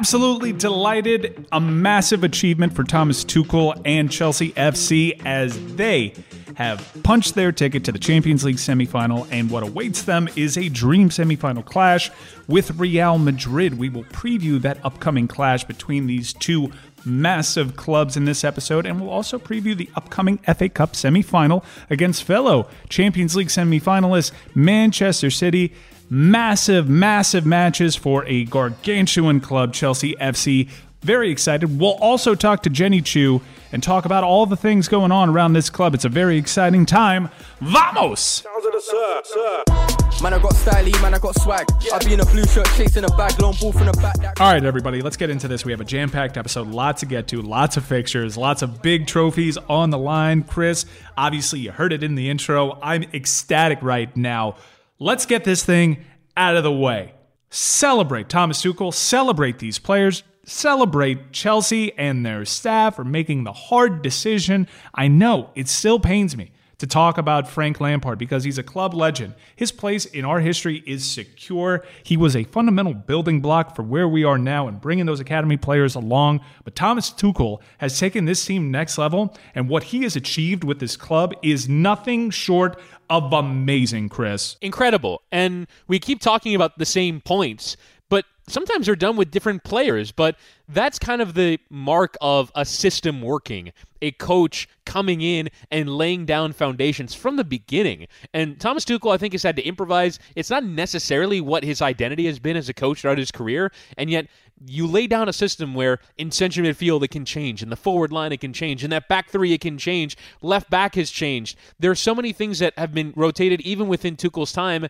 absolutely delighted. A massive achievement for Thomas Tuchel and Chelsea FC as they have punched their ticket to the Champions League semifinal, and what awaits them is a dream semifinal clash with Real Madrid. We will preview that upcoming clash between these two massive clubs in this episode, and we'll also preview the upcoming FA Cup semifinal against fellow Champions League semifinalists Manchester City. Massive, massive matches for a gargantuan club, Chelsea FC. Very excited. We'll also talk to Jenny Chiu and talk about all the things going on around this club. It's a very exciting time. Vamos! Man, I got styly, man, I got swag. I be in a blue shirt chasing a bag, long ball from the back. All right, everybody, let's get into this. We have a jam packed episode, lots to get to, lots of fixtures, lots of big trophies on the line. Chris, obviously, you heard it in the intro. I'm ecstatic right now. Let's get this thing out of the way. Celebrate Thomas Tuchel, celebrate these players, celebrate Chelsea and their staff for making the hard decision. I know it still pains me to talk about Frank Lampard because he's a club legend. His place in our history is secure. He was a fundamental building block for where we are now and bringing those academy players along. But Thomas Tuchel has taken this team next level, and what he has achieved with this club is nothing short of amazing, Chris. Incredible. And we keep talking about the same points, sometimes they're done with different players. But that's kind of the mark of a system working, a coach coming in and laying down foundations from the beginning. And Thomas Tuchel, I think, has had to improvise. It's not necessarily what his identity has been as a coach throughout his career, and yet you lay down a system where in central midfield it can change, in the forward line it can change, in that back three it can change, left back has changed. There are so many things that have been rotated even within Tuchel's time,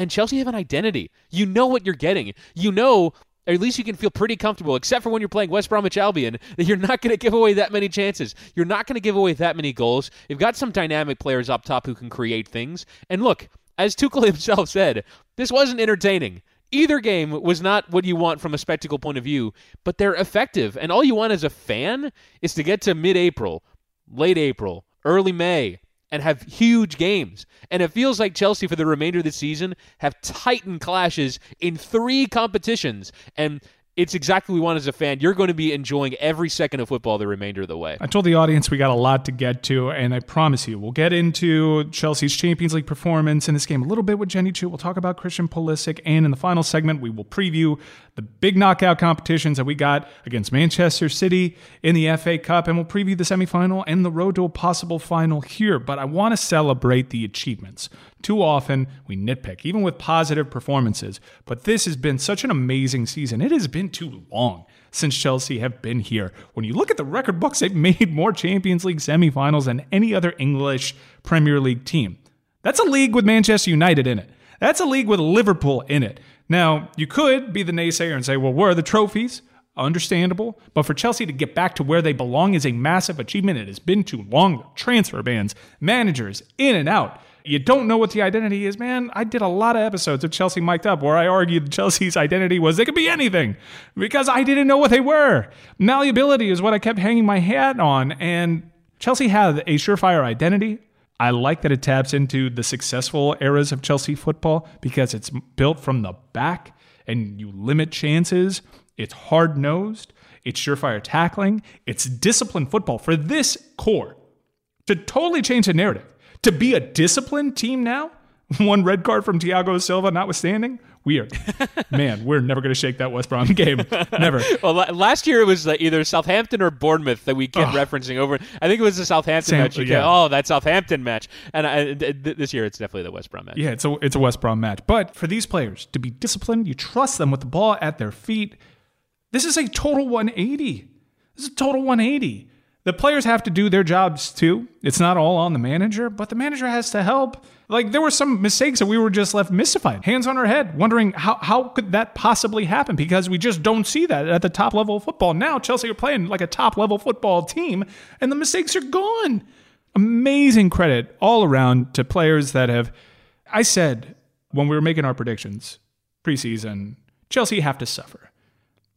and Chelsea have an identity. You know what you're getting. You know or at least you can feel pretty comfortable, except for when you're playing West Bromwich Albion, that you're not going to give away that many chances. You're not going to give away that many goals. You've got some dynamic players up top who can create things. And look, as Tuchel himself said, this wasn't entertaining. Either game was not what you want from a spectacle point of view, but they're effective. And all you want as a fan is to get to mid April, late April, early May, and have huge games. And it feels like Chelsea for the remainder of the season have titan clashes in three competitions. And it's exactly what we want as a fan. You're going to be enjoying every second of football the remainder of the way. I told the audience we got a lot to get to, and I promise you, we'll get into Chelsea's Champions League performance in this game a little bit with Jenny Chiu. We'll talk about Christian Pulisic, and in the final segment, we will preview the big knockout competitions that we got against Manchester City in the FA Cup, and we'll preview the semifinal and the road to a possible final here. But I want to celebrate the achievements. Too often we nitpick, even with positive performances. But this has been such an amazing season. It has been too long since Chelsea have been here. When you look at the record books, they've made more Champions League semifinals than any other English Premier League team. That's a league with Manchester United in it. That's a league with Liverpool in it. Now, you could be the naysayer and say, well, where are the trophies? Understandable. But for Chelsea to get back to where they belong is a massive achievement. It has been too long. Transfer bans, managers, in and out you don't know what the identity is, man. I did a lot of episodes of Chelsea Mic'd Up where I argued Chelsea's identity was they could be anything because I didn't know what they were. Malleability is what I kept hanging my hat on, and Chelsea had a surefire identity. I like that it taps into the successful eras of Chelsea football because it's built from the back and you limit chances. It's hard nosed, it's surefire tackling, it's disciplined football for this core to totally change the narrative to be a disciplined team now, one red card from Thiago Silva notwithstanding, we are, man, we're never going to shake that West Brom game. Never. well, last year it was uh, either Southampton or Bournemouth that we kept oh. referencing over. I think it was the Southampton Sam, match. You yeah. oh, that Southampton match. And I, th- this year it's definitely the West Brom match. Yeah, it's a, it's a West Brom match. But for these players to be disciplined, you trust them with the ball at their feet. This is a total 180. This is a total 180. The players have to do their jobs too. It's not all on the manager, but the manager has to help. Like there were some mistakes that we were just left mystified, hands on our head, wondering how, how could that possibly happen because we just don't see that at the top level of football. Now Chelsea are playing like a top level football team and the mistakes are gone. Amazing credit all around to players that have I said when we were making our predictions preseason, Chelsea have to suffer.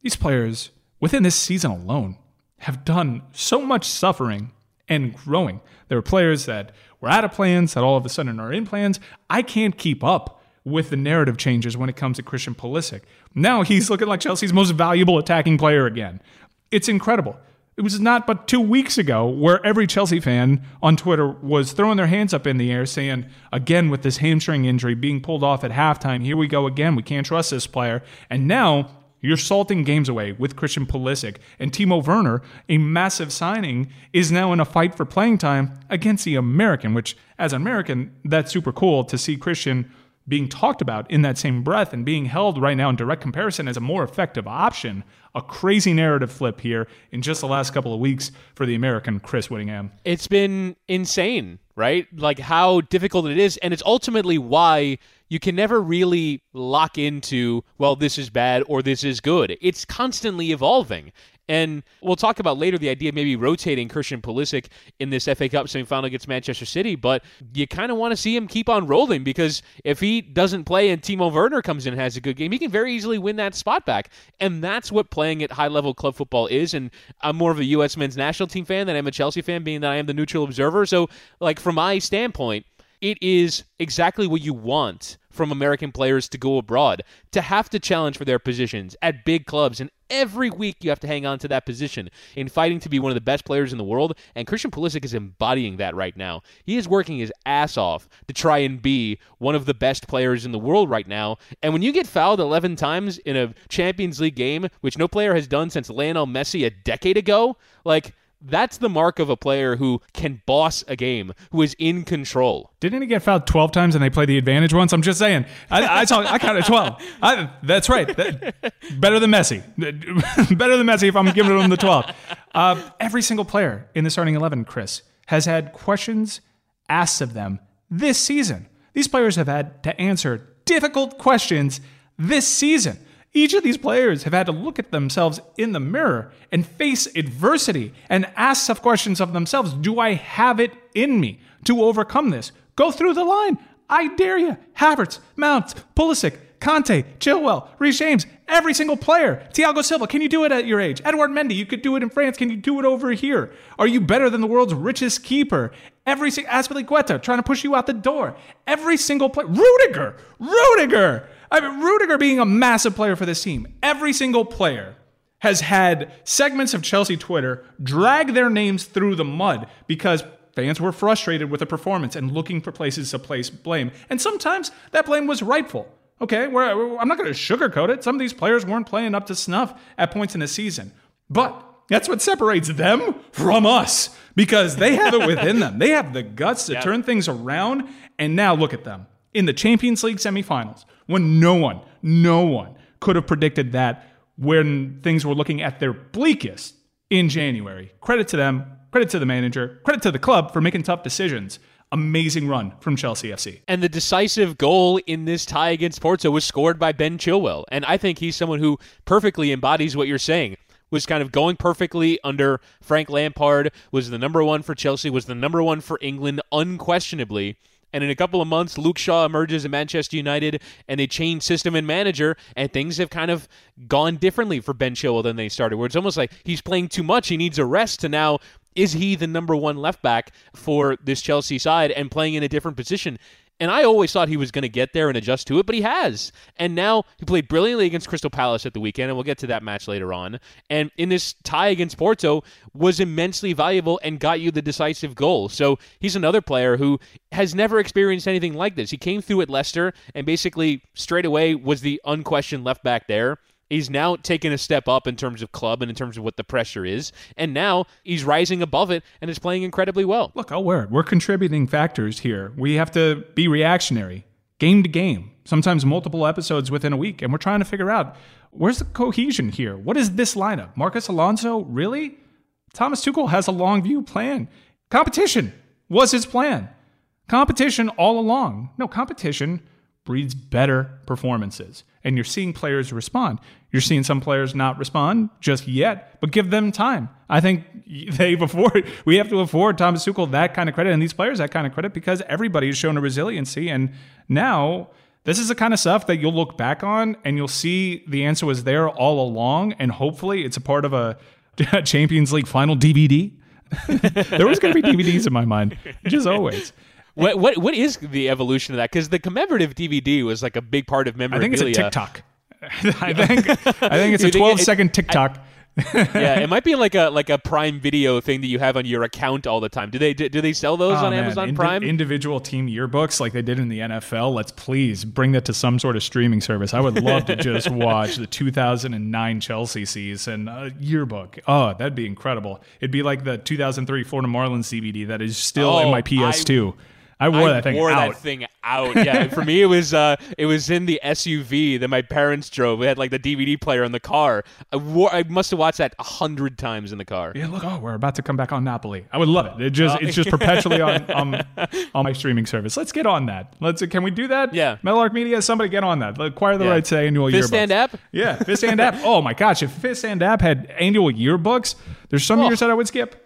These players within this season alone have done so much suffering and growing. There are players that were out of plans that all of a sudden are in plans. I can't keep up with the narrative changes when it comes to Christian Pulisic. Now he's looking like Chelsea's most valuable attacking player again. It's incredible. It was not but two weeks ago where every Chelsea fan on Twitter was throwing their hands up in the air saying, again, with this hamstring injury being pulled off at halftime, here we go again. We can't trust this player. And now you're salting games away with Christian Pulisic. And Timo Werner, a massive signing, is now in a fight for playing time against the American, which, as an American, that's super cool to see Christian being talked about in that same breath and being held right now in direct comparison as a more effective option. A crazy narrative flip here in just the last couple of weeks for the American Chris Wittingham. It's been insane, right? Like how difficult it is. And it's ultimately why you can never really lock into, well, this is bad or this is good. It's constantly evolving. And we'll talk about later the idea of maybe rotating Christian Pulisic in this FA Cup semifinal against Manchester City, but you kind of want to see him keep on rolling because if he doesn't play and Timo Werner comes in and has a good game, he can very easily win that spot back. And that's what playing at high level club football is. And I'm more of a U.S. men's national team fan than I'm a Chelsea fan, being that I am the neutral observer. So, like, from my standpoint, it is exactly what you want from American players to go abroad, to have to challenge for their positions at big clubs. And every week you have to hang on to that position in fighting to be one of the best players in the world. And Christian Pulisic is embodying that right now. He is working his ass off to try and be one of the best players in the world right now. And when you get fouled 11 times in a Champions League game, which no player has done since Lionel Messi a decade ago, like that's the mark of a player who can boss a game, who is in control. Didn't he get fouled 12 times and they play the advantage once? I'm just saying. I, I, saw, I counted 12. I, that's right. That, better than Messi. better than Messi if I'm giving him the 12. Uh, every single player in the starting 11, Chris, has had questions asked of them this season. These players have had to answer difficult questions this season. Each of these players have had to look at themselves in the mirror and face adversity and ask tough questions of themselves. Do I have it in me to overcome this? Go through the line. I dare you. Havertz, Mount, Pulisic, Kanté, Chilwell, Reece James, every single player. Thiago Silva, can you do it at your age? Edouard Mendy, you could do it in France. Can you do it over here? Are you better than the world's richest keeper? Every single Azpilicueta trying to push you out the door. Every single player. Rudiger, Rudiger. I mean, Rudiger being a massive player for this team. Every single player has had segments of Chelsea Twitter drag their names through the mud because fans were frustrated with the performance and looking for places to place blame. And sometimes that blame was rightful. Okay, I'm not going to sugarcoat it. Some of these players weren't playing up to snuff at points in the season. But that's what separates them from us because they have it within them. They have the guts to yep. turn things around. And now look at them in the Champions League semifinals when no one, no one could have predicted that when things were looking at their bleakest in January. Credit to them, credit to the manager, credit to the club for making tough decisions. Amazing run from Chelsea FC. And the decisive goal in this tie against Porto was scored by Ben Chilwell. And I think he's someone who perfectly embodies what you're saying was kind of going perfectly under Frank Lampard, was the number one for Chelsea, was the number one for England, unquestionably. And in a couple of months, Luke Shaw emerges at Manchester United and they change system and manager, and things have kind of gone differently for Ben Chilwell than they started, where it's almost like he's playing too much. He needs a rest to now is he the number one left back for this Chelsea side and playing in a different position? And I always thought he was going to get there and adjust to it, but he has. And now he played brilliantly against Crystal Palace at the weekend, and we'll get to that match later on. And in this tie against Porto, was immensely valuable and got you the decisive goal. So he's another player who has never experienced anything like this. He came through at Leicester and basically straight away was the unquestioned left back there. He's now taken a step up in terms of club and in terms of what the pressure is. And now he's rising above it and is playing incredibly well. Look, I'll wear it. We're contributing factors here. We have to be reactionary, game to game, sometimes multiple episodes within a week. And we're trying to figure out where's the cohesion here? What is this lineup? Marcos Alonso, really? Thomas Tuchel has a long view plan. Competition was his plan. Competition all along. No, competition breeds better performances. And you're seeing players respond. You're seeing some players not respond just yet, but give them time. I think they've afforded, we have to afford Thomas Tuchel that kind of credit and these players that kind of credit because everybody has shown a resiliency. And now this is the kind of stuff that you'll look back on and you'll see the answer was there all along. And hopefully it's a part of a Champions League final DVD. there was going to be DVDs in my mind, just always. What what what is the evolution of that? Because the commemorative DVD was like a big part of memory. I think it's a TikTok. I think I think it's a think 12 it- second TikTok. yeah, it might be like a like a Prime Video thing that you have on your account all the time. Do they do, do they sell those Oh, on man. Amazon Indi- Prime? individual team yearbooks like they did in the NFL. Let's please bring that to some sort of streaming service. I would love to just watch the 2009 Chelsea season uh, yearbook. Oh, that'd be incredible. It'd be like the 2003 Florida Marlins DVD that is still in Oh, my PS2. I, wore I that thing wore out. that thing out. Yeah, for me it was uh, it was in the SUV that my parents drove. We had like the DVD player in the car. I wore. I must have watched that a hundred times in the car. Yeah, look, oh, we're about to come back on Napoli. I would love it. It just it's just perpetually on, on on my streaming service. Let's get on that. Let's can we do that? Yeah. Metal Arc Media, somebody get on that. Acquire the Yeah. rights to annual Fist yearbooks. and app? Yeah, Fist and app. Oh my gosh, if Fist and app had annual yearbooks, there's some Oh. years that I would skip.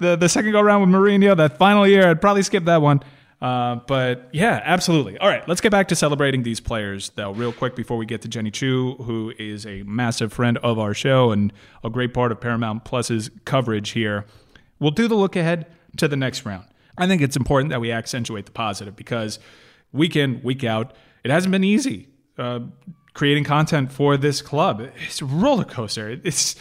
The the second go around with Mourinho, that final year, I'd probably skip that one. Uh, but yeah, absolutely. All right, let's get back to celebrating these players, though, real quick before we get to Jenny Chiu, who is a massive friend of our show and a great part of Paramount Plus's coverage here. We'll do the look ahead to the next round. I think it's important that we accentuate the positive because week in, week out, it hasn't been easy uh, creating content for this club. It's a roller coaster. It's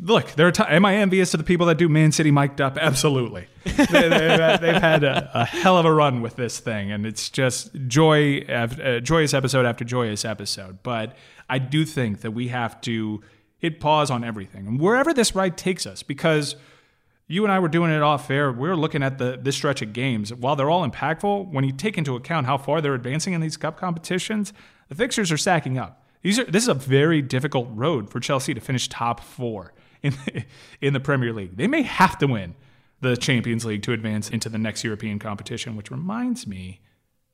look. There are t- am I envious of the people that do Man City mic'd up? Absolutely. they, they've, they've had a, a hell of a run with this thing, and it's just joy, uh, joyous episode after joyous episode. But I do think that we have to hit pause on everything, and wherever this ride takes us, because you and I were doing it off air. We were looking at the this stretch of games. While they're all impactful, when you take into account how far they're advancing in these cup competitions, the fixtures are stacking up. These are this is a very difficult road for Chelsea to finish top four in in the Premier League. They may have to win the Champions League to advance into the next European competition, which reminds me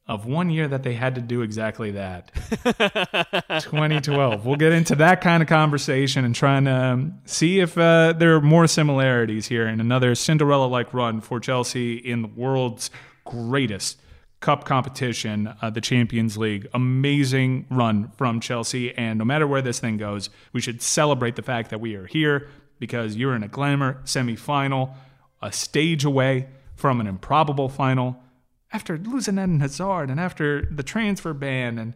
of one year that they had to do exactly that. 2012. We'll get into that kind of conversation and try and um, see if uh, there are more similarities here in another Cinderella like run for Chelsea in the world's greatest cup competition, uh, the Champions League. Amazing run from Chelsea. And no matter where this thing goes, we should celebrate the fact that we are here because you're in a glamour semifinal, a stage away from an improbable final. After losing Eden Hazard and after the transfer ban and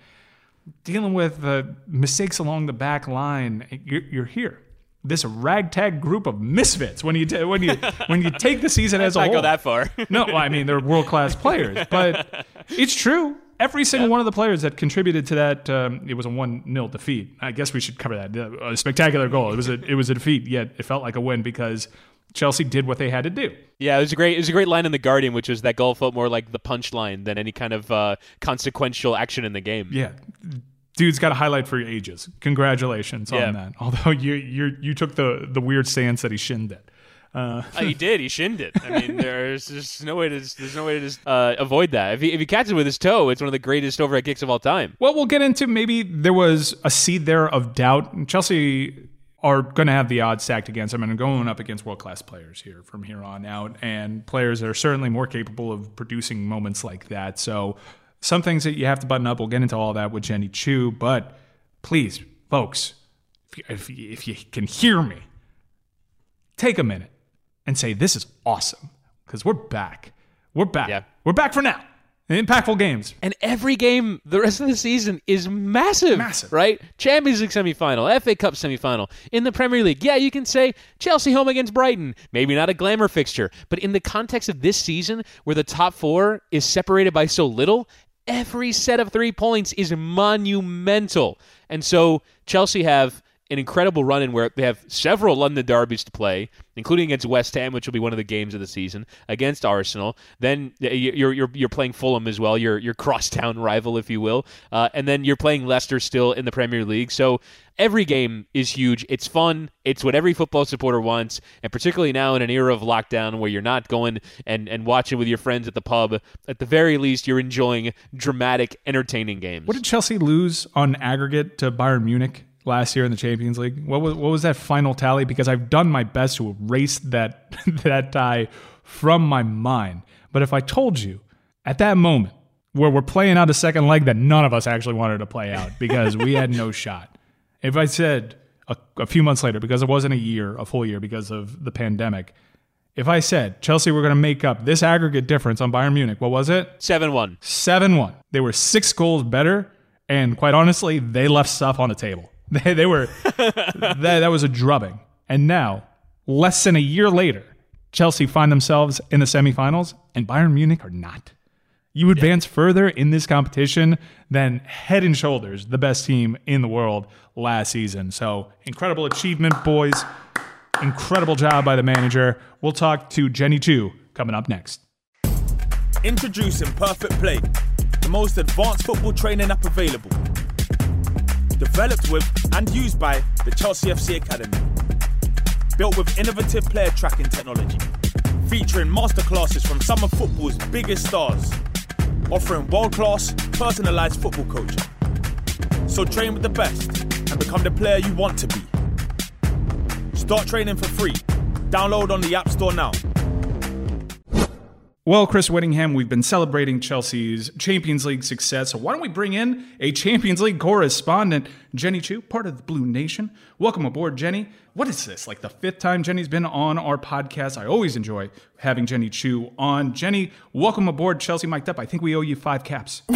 dealing with the mistakes along the back line, you're, you're here. This ragtag group of misfits. When you ta- when you when you take the season as a whole, go that far. no, I mean they're world class players, but it's true. Every single one of the players that contributed to that, um, it was a one 0 defeat. I guess we should cover that. A spectacular goal. It was a it was a defeat, yet it felt like a win because Chelsea did what they had to do. Yeah, it was a great. It was a great line in the Guardian, which was that goal felt more like the punchline than any kind of uh, consequential action in the game. Yeah, dude's got a highlight for your ages. Congratulations Yeah. on that. Although you you you took the the weird stance that he shinned it. Uh, Uh, he did. He shinned it. I mean, there's just no way to there's no way to just, uh, avoid that. If he, if he catches it with his toe, it's one of the greatest overhead kicks of all time. Well, we'll get into maybe there was a seed there of doubt. Chelsea are going to have the odds stacked against them and going up against world class players here from here on out, and players that are certainly more capable of producing moments like that. So, some things that you have to button up. We'll get into all that with Jenny Chiu, but please, folks, if you, if you, if you can hear me, take a minute and say, This is awesome because we're back. We're back. Yeah. We're back for now. Impactful games. And every game the rest of the season is massive. Massive. Right? Champions League semifinal, FA Cup semifinal. In the Premier League, yeah, you can say Chelsea home against Brighton. Maybe not a glamour fixture, but in the context of this season where the top four is separated by so little, every set of three points is monumental. And so Chelsea have an incredible run in where they have several London derbies to play, including against West Ham, which will be one of the games of the season, against Arsenal. Then you're you're you're playing Fulham as well, your your crosstown rival, if you will, uh, and then you're playing Leicester still in the Premier League. So every game is huge. It's fun. It's what every football supporter wants, and particularly now in an era of lockdown where you're not going and and watching with your friends at the pub. At the very least, you're enjoying dramatic, entertaining games. What did Chelsea lose on aggregate to Bayern Munich last year in the Champions League? What was what was that final tally? Because I've done my best to erase that that tie from my mind. But if I told you at that moment where we're playing out a second leg that none of us actually wanted to play out because we had no shot. If I said a, a few months later, because it wasn't a year, a full year because of the pandemic, If I said Chelsea were going to make up this aggregate difference on Bayern Munich, what was it? 7 1. 7 1. They were six goals better. And quite honestly, they left stuff on the table. They, they were, that, that was a drubbing. And now, less than a year later, Chelsea find themselves in the semifinals, and Bayern Munich are not. You advance further in this competition than head and shoulders the best team in the world last season. So, incredible achievement, boys. Incredible job by the manager. We'll talk to Jenny Chiu coming up next. Introducing Perfect Play, the most advanced football training app available. Developed with and used by the Chelsea FC Academy. Built with innovative player tracking technology. Featuring masterclasses from some of football's biggest stars. Offering world class, personalised football coaching. So train with the best and become the player you want to be. Start training for free. Download on the App Store now. Well, Chris Wittingham, we've been celebrating Chelsea's Champions League success. So why don't we bring in a Champions League correspondent, Jenny Chiu, part of the Blue Nation? Welcome aboard, Jenny. What is this? Like the fifth time Jenny's been on our podcast. I always enjoy having Jenny Chiu on. Jenny, welcome aboard Chelsea Mic'd Up. I think we owe you five caps.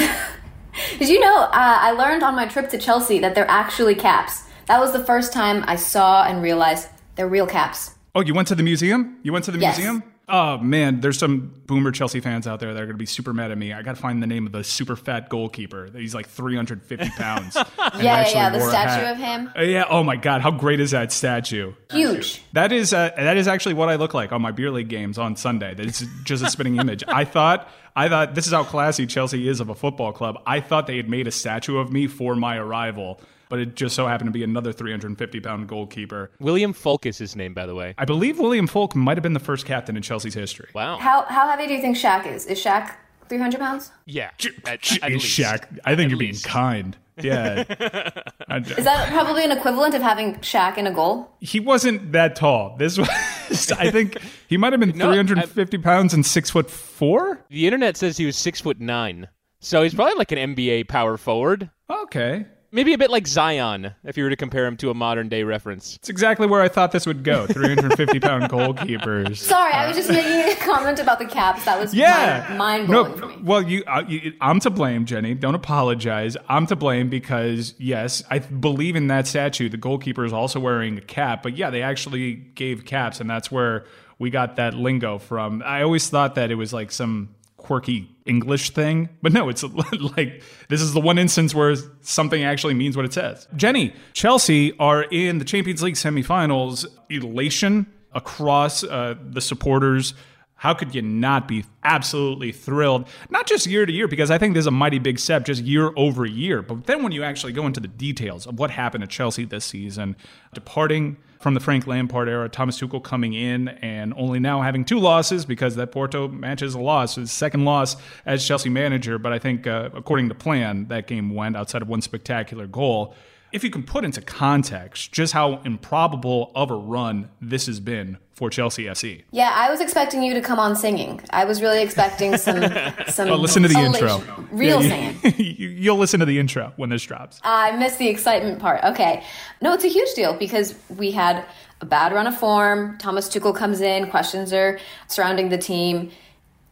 Did you know uh, I learned on my trip to Chelsea that they're actually caps? That was the first time I saw and realized they're real caps. Oh, you went to the museum? You went to the Yes. museum? Oh man, there's some boomer Chelsea fans out there that are going to be super mad at me. I got to find the name of the super fat goalkeeper. He's like 350 pounds. and Yeah, yeah, actually yeah. The statue of him. Uh, yeah. Oh my God, how great is that statue? Huge. That is uh, that is actually what I look like on my beer league games on Sunday. It's just a spinning image. I thought I thought this is how classy Chelsea is of a football club. I thought they had made a statue of me for my arrival, but it just so happened to be another 350 pound goalkeeper. William Foulke is his name, by the way. I believe William Foulke might have been the first captain in Chelsea's history. Wow. How how heavy do you think Shaq is? Is Shaq 300 pounds? Yeah. At, Sh- at least. Shaq. I think At you're being kind. Yeah. Is that probably an equivalent of having Shaq in a goal? he wasn't that tall. This was, I think, he might have been No, I- 350 pounds and six foot four. The internet says he was six foot nine. So he's probably like an NBA power forward. Okay. Maybe a bit like Zion, if you were to compare him to a modern day reference. It's exactly where I thought this would go. 350 pound goalkeepers. Sorry, I was just making a comment about the caps. That was Yeah. mind no, blowing for me. Well, you, uh, you, I'm to blame, Jenny. Don't apologize. I'm to blame because yes, I believe in that statue. The goalkeeper is also wearing a cap, but yeah, they actually gave caps, and that's where we got that lingo from. I always thought that it was like some quirky English thing, but no, it's like this is the one instance where something actually means what it says. Jenny, Chelsea are in the Champions League semifinals. Elation across uh, the supporters. How could you not be absolutely thrilled? Not just year to year, because I think there's a mighty big step just year over year. But then when you actually go into the details of what happened at Chelsea this season, departing from the Frank Lampard era, Thomas Tuchel coming in and only now having two losses because that Porto match is a loss, his second loss as Chelsea manager. But I think, uh, according to plan, that game went outside of one spectacular goal if you can put into context just how improbable of a run this has been for Chelsea FC. Yeah, I was expecting you to come on singing. I was really expecting some some. Oh, listen to the intro. Real Yeah, singing. you, you'll listen to the intro when this drops. I missed the excitement part. Okay. No, it's a huge deal because we had a bad run of form. Thomas Tuchel comes in, questions are surrounding the team.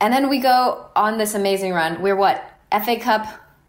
And then we go on this amazing run. We're what? FA Cup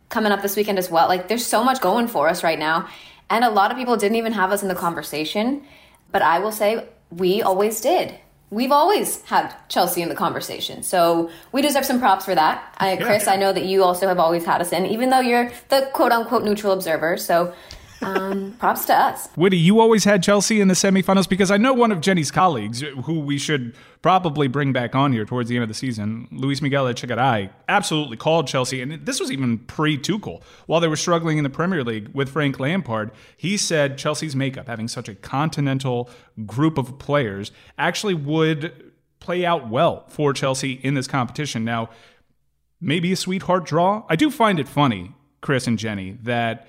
coming up this weekend as well. Like, there's so much going for us right now. And a lot of people didn't even have us in the conversation. But I will say, we always did. We've always had Chelsea in the conversation. So we deserve some props for that. I, Chris, I know that you also have always had us in, even though you're the quote unquote neutral observer. So um, props to us. Woody, you always had Chelsea in the semifinals because I know one of Jenny's colleagues, who we should probably bring back on here towards the end of the season, Luis Miguel Echegaray, absolutely called Chelsea. And this was even pre Tuchel. While they were struggling in the Premier League with Frank Lampard, he said Chelsea's makeup, having such a continental group of players, actually would play out well for Chelsea in this competition. Now, maybe a sweetheart draw. I do find it funny, Chris and Jenny, that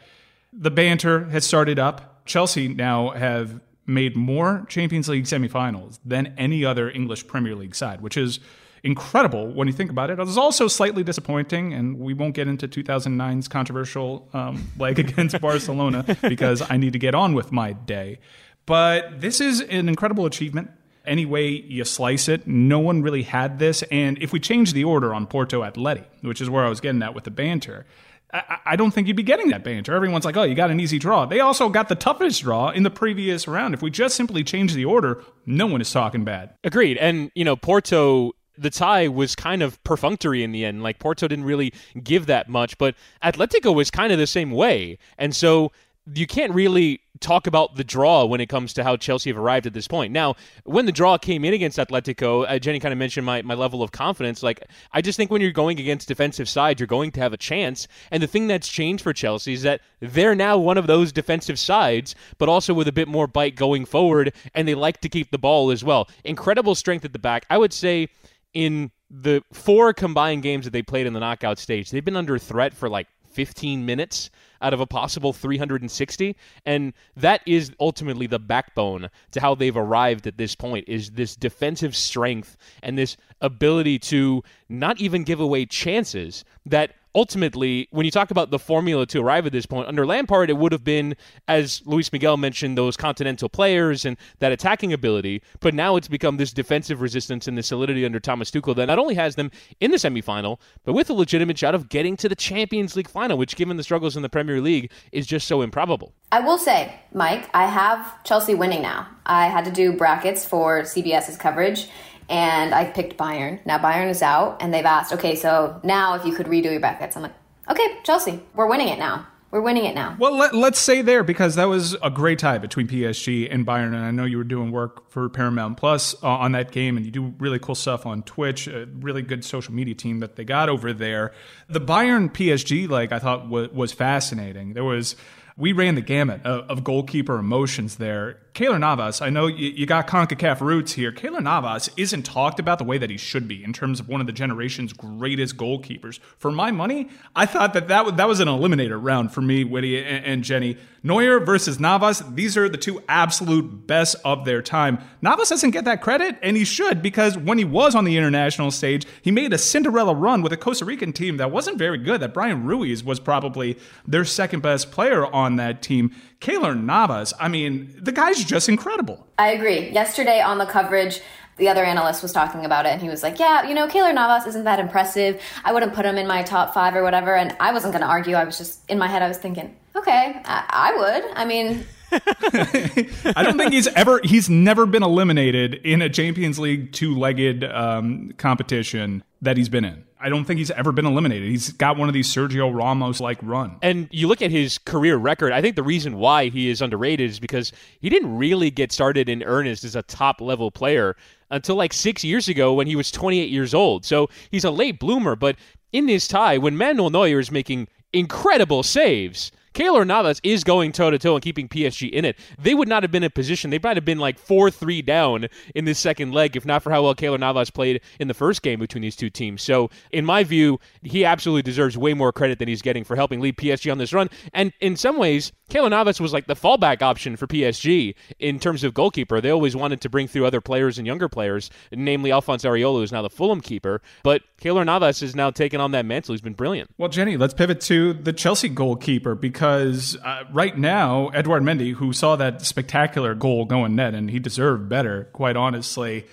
the banter has started up. Chelsea now have made more Champions League semifinals than any other English Premier League side, which is incredible when you think about it. It was also slightly disappointing, and we won't get into 2009's controversial um, leg against Barcelona because I need to get on with my day. But this is an incredible achievement. any way you slice it, no one really had this. And if we change the order on Porto Atleti, which is where I was getting at with the banter, I, don't think you'd be getting that banter. Everyone's like, oh, you got an easy draw. They also got the toughest draw in the previous round. If we just simply change the order, no one is talking bad. Agreed. And, you know, Porto the tie was kind of perfunctory in the end. Like Porto didn't really give that much, but Atletico was kind of the same way. And so you can't really talk about the draw when it comes to how Chelsea have arrived at this point. Now, when the draw came in against Atletico, uh, Jenny kind of mentioned my, my level of confidence. Like, I just think when you're going against defensive sides, you're going to have a chance. And the thing that's changed for Chelsea is that they're now one of those defensive sides, but also with a bit more bite going forward, and they like to keep the ball as well. Incredible strength at the back. I would say in the four combined games that they played in the knockout stage, they've been under threat for like 15 minutes out of a possible 360 and that is ultimately the backbone to how they've arrived at this point is this defensive strength and this ability to not even give away chances that ultimately, when you talk about the formula to arrive at this point, under Lampard, it would have been, as Luis Miguel mentioned, those continental players and that attacking ability. But now it's become this defensive resistance and the solidity under Thomas Tuchel that not only has them in the semifinal, but with a legitimate shot of getting to the Champions League final, which, given the struggles in the Premier League, is just so improbable. I will say, Mike, I have Chelsea winning now. I had to do brackets for CBS's coverage and I picked Bayern. Now Bayern is out, and they've asked, okay, so now if you could redo your brackets, I'm like, okay, Chelsea, we're winning it now. We're winning it now. Well, let, us say there because that was a great tie between PSG and Bayern, and I know you were doing work for Paramount Plus uh, on that game, and you do really cool stuff on Twitch. A really good social media team that they got over there. The Bayern PSG, like I thought, was, was fascinating. There was we ran the gamut of goalkeeper emotions there. Keylor Navas, I know you, you, got CONCACAF roots here. Keylor Navas isn't talked about the way that he should be in terms of one of the generation's greatest goalkeepers. For my money, I thought that that, that was an eliminator round for me, Whitty and, and Jenny. Neuer versus Navas, these are the two absolute best of their time. Navas doesn't get that credit, and he should, because when he was on the international stage, he made a Cinderella run with a Costa Rican team that wasn't very good, that Bryan Ruiz was probably their second best player on that team. Keylor Navas, I mean, the guy's just incredible. I agree. Yesterday on the coverage, the other analyst was talking about it and he was like, Yeah, you know, Keylor Navas isn't that impressive. I wouldn't put him in my top five or whatever. And I wasn't going to argue. I was just, in my head, I was thinking, Okay, I, I would. I mean, I don't think he's ever he's never been eliminated in a Champions League two-legged um, competition that he's been in. I don't think he's ever been eliminated. He's got one of these Sergio Ramos like run. And you look at his career record, I think the reason why he is underrated is because he didn't really get started in earnest as a top level player until like 6 years ago when he was 28 years old. So he's a late bloomer, but in this tie when Manuel Neuer is making incredible saves, Keylor Navas is going toe to toe and keeping PSG in it. They would not have been in position. They might have been like 4 3 down in this second leg if not for how well Keylor Navas played in the first game between these two teams. So, in my view, he absolutely deserves way more credit than he's getting for helping lead PSG on this run. And in some ways, Keylor Navas was like the fallback option for PSG in terms of goalkeeper. They always wanted to bring through other players and younger players, namely Alphonse Areola, who's now the Fulham keeper. But Keylor Navas is now taking on that mantle. He's been brilliant. Well, Jenny, let's pivot to the Chelsea goalkeeper because uh, right now, Edouard Mendy, who saw that spectacular goal going net, and he deserved better, quite honestly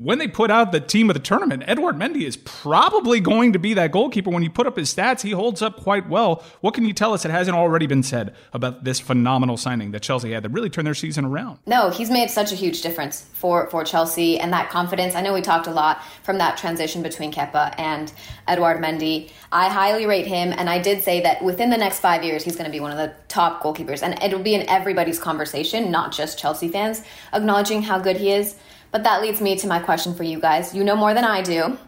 when they put out the team of the tournament, Edouard Mendy is probably going to be that goalkeeper. When you put up his stats, he holds up quite well. What can you tell us that hasn't already been said about this phenomenal signing that Chelsea had that really turned their season around? No, he's made such a huge difference for, for Chelsea and that confidence. I know we talked a lot from that transition between Kepa and Edouard Mendy. I highly rate him, and I did say that within the next five years, he's going to be one of the top goalkeepers. And it'll be in everybody's conversation, not just Chelsea fans, acknowledging how good he is. But that leads me to my question for you guys. You know more than I do.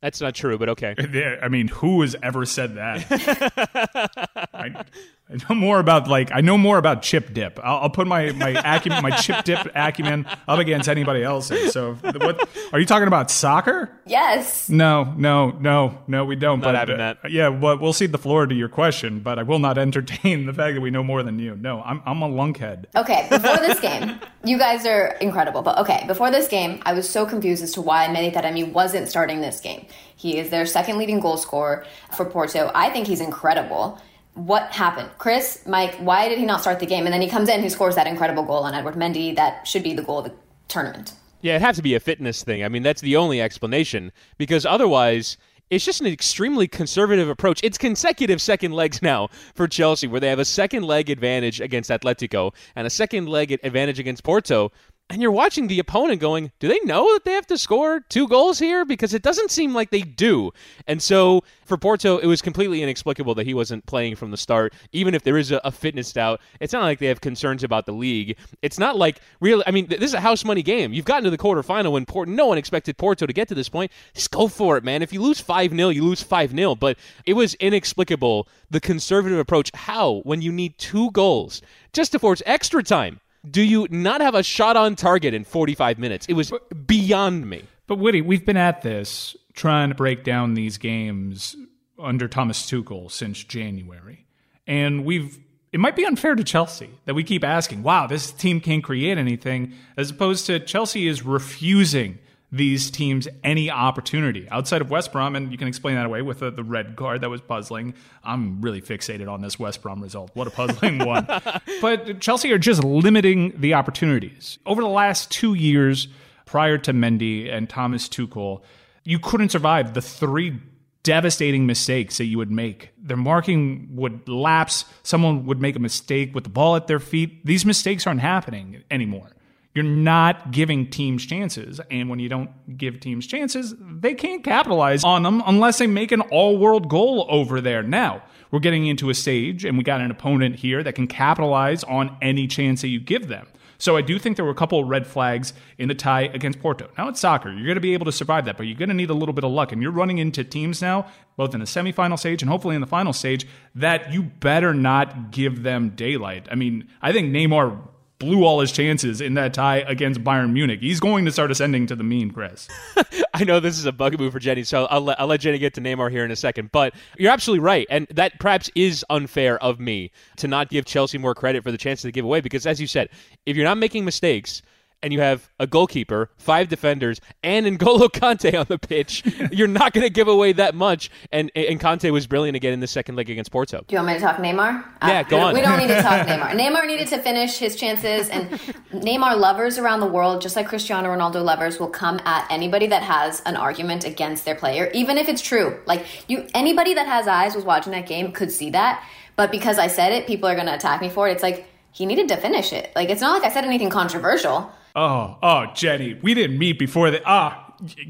That's not true, but okay. I mean, who has ever said that? I, I know more about like I know more about chip dip. I'll, I'll put my my acumen, my chip dip acumen up against anybody else's. So, what are you talking about? Soccer? Yes. No, no, no, no. We don't. Not but, uh, that. Yeah, well, we'll see the floor to your question, but I will not entertain the fact that we know more than you. No, I'm I'm a lunkhead. Okay, before this game, you guys are incredible. But okay, before this game, I was so confused as to why Mehdi Taremi wasn't starting this game. He is their second leading goal scorer for Porto. I think he's incredible what happened? Chris, Mike, why did he not start the game? And then he comes in, he scores that incredible goal on Edouard Mendy that should be the goal of the tournament. Yeah, it'd have to be a fitness thing. I mean, that's the only explanation because otherwise it's just an extremely conservative approach. It's consecutive second legs now for Chelsea, where they have a second leg advantage against Atletico and a second leg advantage against Porto and you're watching the opponent going, do they know that they have to score two goals here? Because it doesn't seem like they do. And so for Porto, it was completely inexplicable that he wasn't playing from the start, even if there is a, a fitness doubt. It's not like they have concerns about the league. It's not like really, I mean, this is a house money game. You've gotten to the quarterfinal when Porto, no one expected Porto to get to this point. Just go for it, man. If you lose 5 0, you lose 5 0. But it was inexplicable, the conservative approach. How, when you need two goals, just to force extra time, do you not have a shot on target in 45 minutes? It was beyond me. But Woody, we've been at this trying to break down these games under Thomas Tuchel since January. And we've it might be unfair to Chelsea that we keep asking, wow, this team can't create anything, as opposed to Chelsea is refusing these teams any opportunity outside of West Brom, and you can explain that away with the, the, red card that was puzzling. I'm really fixated on this West Brom result. What a puzzling one. But Chelsea are just limiting the opportunities. Over the last two years, prior to Mendy and Thomas Tuchel, you couldn't survive the three devastating mistakes that you would make. Their marking would lapse. Someone would make a mistake with the ball at their feet. These mistakes aren't happening anymore. You're not giving teams chances. And when you don't give teams chances, they can't capitalize on them unless they make an all world goal over there. Now, we're getting into a stage, and we got an opponent here that can capitalize on any chance that you give them. So I do think there were a couple of red flags in the tie against Porto. Now it's soccer. You're going to be able to survive that, but you're going to need a little bit of luck. And you're running into teams now, both in the semifinal stage and hopefully in the final stage, that you better not give them daylight. I mean, I think Neymar blew all his chances in that tie against Bayern Munich. He's going to start ascending to the mean, Chris. I know this is a bugaboo for Jenny, so I'll let, I'll let Jenny get to Neymar here in a second. But you're absolutely right. And that perhaps is unfair of me to not give Chelsea more credit for the chances they give away. Because as you said, if you're not making mistakes – and you have a goalkeeper, five defenders, and N'Golo Kante on the pitch, you're not going to give away that much. And and Kante was brilliant again in the second leg against Porto. Do you want me to talk Neymar? Yeah, uh, go on. We don't need to talk Neymar. Neymar needed to finish his chances, and Neymar lovers around the world, just like Cristiano Ronaldo lovers, will come at anybody that has an argument against their player, even if it's true. Like you, anybody that has eyes was watching that game could see that. But because I said it, people are going to attack me for it. It's like he needed to finish it. Like it's not like I said anything controversial. Oh, oh, Jenny, we didn't meet before the ah.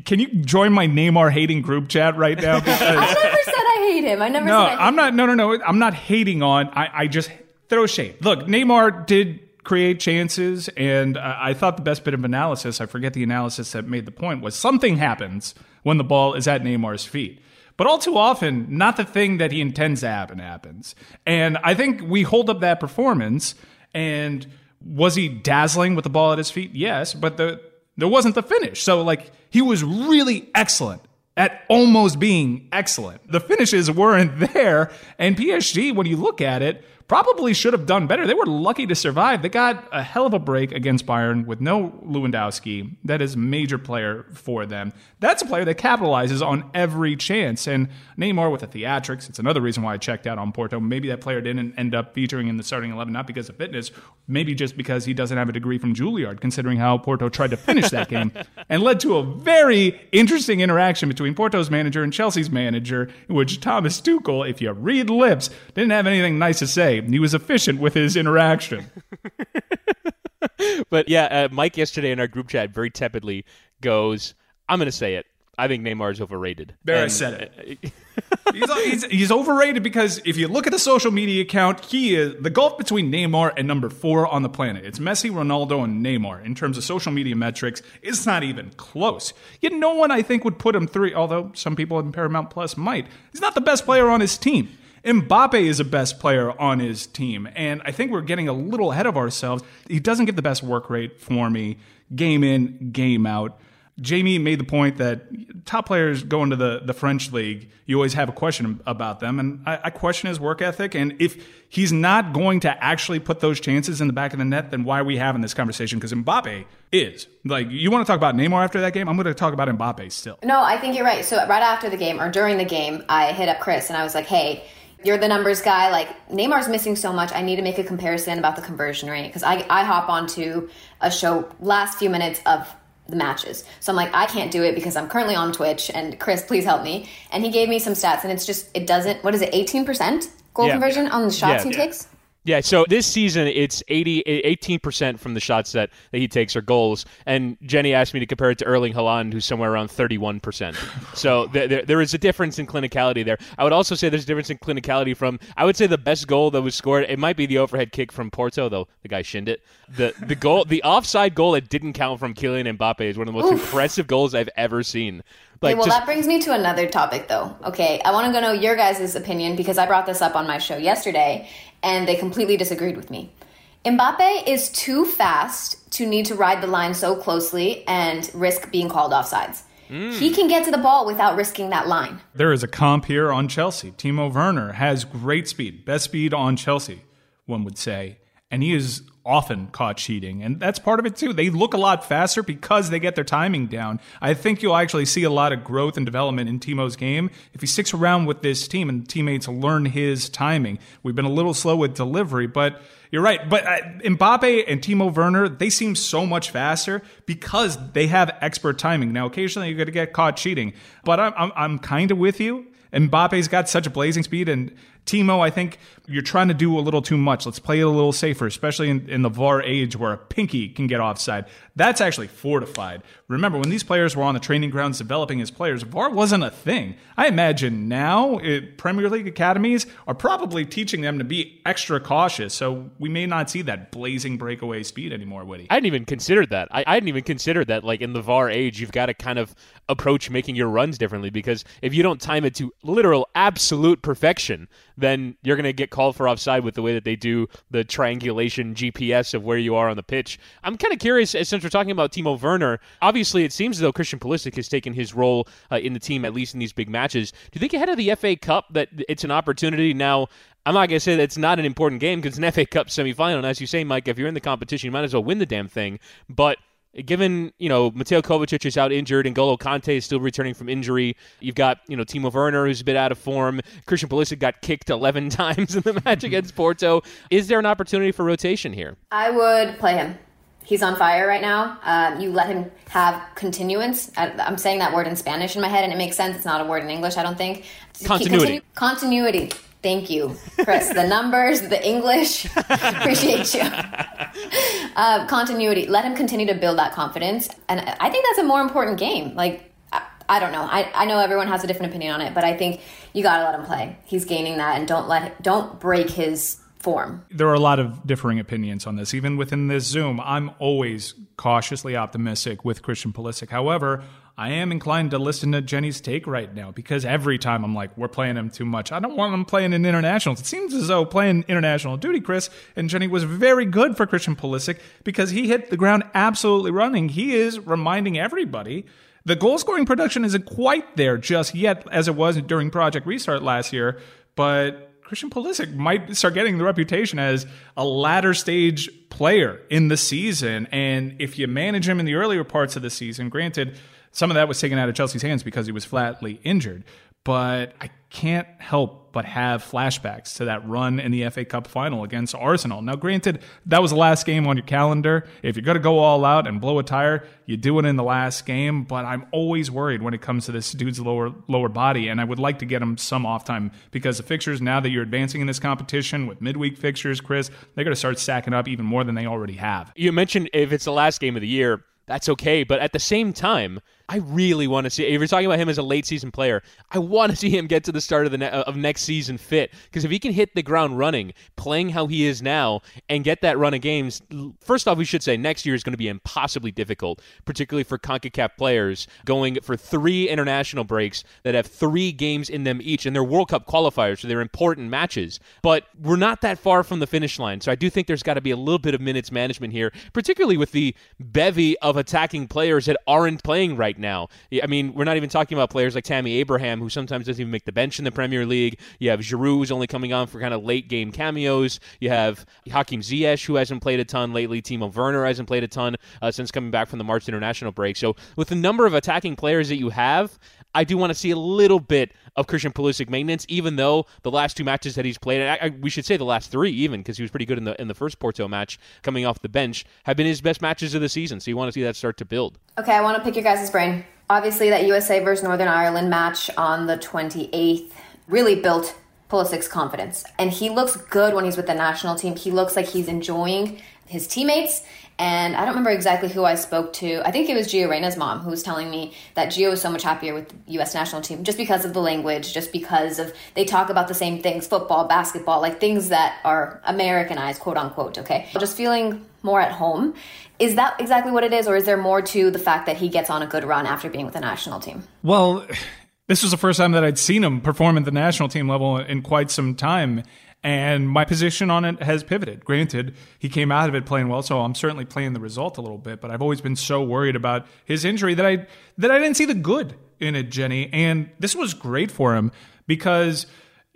Can you join my Neymar hating group chat right now? Because I never said I hate him. I never. No, said I I'm not. No, no, no. I'm not hating on. I, I just throw shade. Look, Neymar did create chances, and uh, I thought the best bit of analysis. I forget the analysis that made the point was something happens when the ball is at Neymar's feet. But all too often, not the thing that he intends to happen happens. And I think we hold up that performance and was he dazzling with the ball at his feet? Yes, but the there wasn't the finish. So like he was really excellent at almost being excellent. The finishes weren't there, and PSG, when you look at it, probably should have done better. They were lucky to survive. They got a hell of a break against Bayern with no Lewandowski. That is a major player for them. That's a player that capitalizes on every chance. And Neymar with the theatrics, it's another reason why I checked out on Porto. Maybe that player didn't end up featuring in the starting 11, not because of fitness, maybe just because he doesn't have a degree from Juilliard, considering how Porto tried to finish that game and led to a very interesting interaction between Porto's manager and Chelsea's manager, in which Thomas Tuchel, if you read lips, didn't have anything nice to say. He was efficient with his interaction. but yeah, uh, Mike yesterday in our group chat very tepidly goes, I'm going to say it. I think Neymar is overrated. There, and, I said it. Uh, he's, he's, he's, overrated because if you look at the social media account, he is the gulf between Neymar and number four on the planet. It's Messi, Ronaldo, and Neymar in terms of social media metrics. It's not even close. Yet no one, I think, would put him three. Although some people in Paramount Plus might. He's not the best player on his team. Mbappe is the best player on his team, and I think we're getting a little ahead of ourselves. He doesn't get the best work rate for me, game in, game out. Jamie made the point that top players go into the, the French league, you always have a question about them. And I, I, question his work ethic. And if he's not going to actually put those chances in the back of the net, then why are we having this conversation? Because Mbappe is. Like, you want to talk about Neymar after that game? I'm going to talk about Mbappe still. No, I think you're right. So, right after the game or during the game, I hit up Chris and I was like, hey, you're the numbers guy. Like Neymar's missing so much. I need to make a comparison about the conversion rate because I I hop onto a show last few minutes of the matches. So I'm like, I can't do it because I'm currently on Twitch and Chris, please help me. And he gave me some stats and it's just, it doesn't, what is it, 18% goal Yeah. conversion on the shots Yeah. he takes? Yeah, so this season it's 80, 18% from the shots that, that he takes are goals. And Jenny asked me to compare it to Erling Haaland, who's somewhere around 31%. so there, there, there is a difference in clinicality there. I would also say there's a difference in clinicality from, I would say the best goal that was scored, it might be the overhead kick from Porto, though the guy shinned it. The, the goal, the offside goal that didn't count from Kylian Mbappe is one of the most impressive goals I've ever seen. Like, okay, well, just- that brings me to another topic, though. Okay, I want to go know your guys' opinion because I brought this up on my show yesterday, and they completely disagreed with me. Mbappe is too fast to need to ride the line so closely and risk being called offsides. Hmm. He can get to the ball without risking that line. There is a comp here on Chelsea. Timo Werner has great speed, best speed on Chelsea, one would say. And he is often caught cheating. And that's part of it too. They look a lot faster because they get their timing down. I think you'll actually see a lot of growth and development in Timo's game if he sticks around with this team and teammates learn his timing. We've been a little slow with delivery, but you're right. But uh, Mbappe and Timo Werner, they seem so much faster because they have expert timing. Now, occasionally you're going to get caught cheating, but I'm, I'm, I'm kind of with you. Mbappe's got such a blazing speed, and Timo, I think you're trying to do a little too much. Let's play it a little safer, especially in, in the VAR age where a pinky can get offside. That's actually fortified. Remember, when these players were on the training grounds developing as players, VAR wasn't a thing. I imagine now it, Premier League academies are probably teaching them to be extra cautious, so we may not see that blazing breakaway speed anymore, Woody. I hadn't even considered that. I, I hadn't even considered that. Like in the VAR age, you've got to kind of approach making your runs differently because if you don't time it to literal absolute perfection, then you're going to get called for offside with the way that they do the triangulation GPS of where you are on the pitch. I'm kind of curious, uh, since we're talking about Timo Werner, obviously it seems as though Christian Pulisic has taken his role uh, in the team, at least in these big matches. Do you think ahead of the FA Cup that it's an opportunity now? I'm not going to say that it's not an important game because it's an FA Cup semifinal. And as you say, Mike, if you're in the competition, you might as well win the damn thing. But given you know Mateo Kovacic is out injured and Golo Kante is still returning from injury, you've got you know Timo Werner who's a bit out of form. Christian Pulisic got kicked 11 times in the match against Porto. Is there an opportunity for rotation here? I would play him. He's on fire right now. Um, you let him have continuance. I, I'm saying that word in Spanish in my head, and it makes sense. It's not a word in English, I don't think. Continuity. continuity. Thank you, Chris. the numbers, the English. Appreciate you. Uh, continuity. Let him continue to build that confidence, and I think that's a more important game. Like. I- I don't know. I, I know everyone has a different opinion on it, but I think you gotta let him play. He's gaining that, and don't let don't break his form. there are a lot of differing opinions on this. Even within this Zoom, I'm always cautiously optimistic with Christian Pulisic. However, I am inclined to listen to Jenny's take right now because every time I'm like, we're playing him too much. I don't want him playing in internationals. It seems as though playing international duty, Chris, and Jenny was very good for Christian Pulisic because he hit the ground absolutely running. He is reminding everybody the goal scoring production isn't quite there just yet as it was during Project Restart last year, but Christian Pulisic might start getting the reputation as a latter stage player in the season. And if you manage him in the earlier parts of the season, granted, some of that was taken out of Chelsea's hands because he was flatly injured. But I can't help but have flashbacks to that run in the FA Cup final against Arsenal. Now, granted, that was the last game on your calendar. If you're going to go all out and blow a tire, you do it in the last game. But I'm always worried when it comes to this dude's lower lower body, and I would like to get him some off time because the fixtures now that you're advancing in this competition with midweek fixtures, Chris, they're going to start stacking up even more than they already have. You mentioned if it's the last game of the year, that's okay. But at the same time, I really want to see. If you're talking about him as a late season player, I want to see him get to the start of the ne- uh, of next season fit. Because if he can hit the ground running, playing how he is now, and get that run of games, first off, we should say next year is going to be impossibly difficult, particularly for Concacaf players going for three international breaks that have three games in them each, and they're World Cup qualifiers, so they're important matches. But we're not that far from the finish line, so I do think there's got to be a little bit of minutes management here, particularly with the bevy of attacking players that aren't playing right now. I mean, we're not even talking about players like Tammy Abraham, who sometimes doesn't even make the bench in the Premier League. You have Giroud, who's only coming on for kind of late game cameos. You have Hakim Ziyech, who hasn't played a ton lately. Timo Werner hasn't played a ton uh, since coming back from the March international break. So, with the number of attacking players that you have, I do want to see a little bit of Christian Pulisic maintenance, even though the last two matches that he's played, I, I, we should say the last three even, because he was pretty good in the in the first Porto match coming off the bench, have been his best matches of the season. So you want to see that start to build. Okay, I want to pick your guys' brain. Obviously, that USA versus Northern Ireland match on the 28th really built Pulisic's confidence. And he looks good when he's with the national team. He looks like he's enjoying his teammates. And I don't remember exactly who I spoke to. I think it was Gio Reyna's mom who was telling me that Gio is so much happier with the U.S. national team just because of the language, just because of they talk about the same things football, basketball, like things that are Americanized, quote unquote, okay? Just feeling more at home. Is that exactly what it is, or is there more to the fact that he gets on a good run after being with the national team? Well, this was the first time that I'd seen him perform at the national team level in quite some time. And my position on it has pivoted. Granted, he came out of it playing well, so I'm certainly playing the result a little bit. But I've always been so worried about his injury that I that I didn't see the good in it, Jenny. And this was great for him because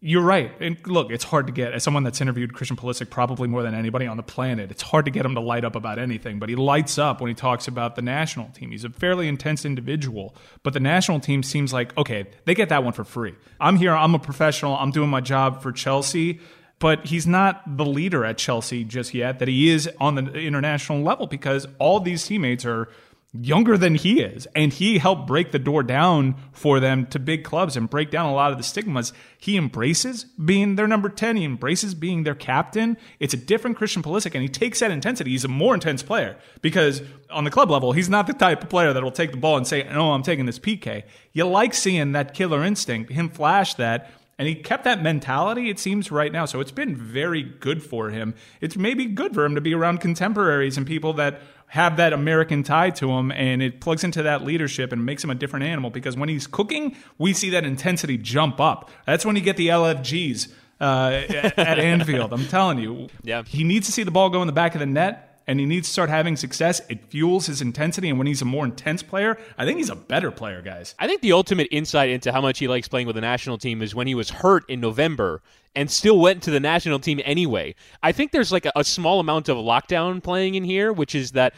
you're right. And look, it's hard to get, as someone that's interviewed Christian Pulisic probably more than anybody on the planet, it's hard to get him to light up about anything. But he lights up when he talks about the national team. He's a fairly intense individual. But the national team seems like, okay, they get that one for free. I'm here, I'm a professional, I'm doing my job for Chelsea. But he's not the leader at Chelsea just yet, that he is on the international level because all these teammates are younger than he is. And he helped break the door down for them to big clubs and break down a lot of the stigmas. He embraces being their number 10. He embraces being their captain. It's a different Christian Pulisic, and he takes that intensity. He's a more intense player because on the club level, he's not the type of player that will take the ball and say, no, I'm taking this PK. You like seeing that killer instinct, him flash that. And he kept that mentality, it seems, right now. So it's been very good for him. It's maybe good for him to be around contemporaries and people that have that American tie to him, and it plugs into that leadership and makes him a different animal. Because when he's cooking, we see that intensity jump up. That's when you get the LFGs uh, at Anfield. I'm telling you, Yeah. he needs to see the ball go in the back of the net. And he needs to start having success. It fuels his intensity. And when he's a more intense player, I think he's a better player, guys. I think the ultimate insight into how much he likes playing with the national team is when he was hurt in November and still went to the national team anyway. I think there's like a, a small amount of lockdown playing in here, which is that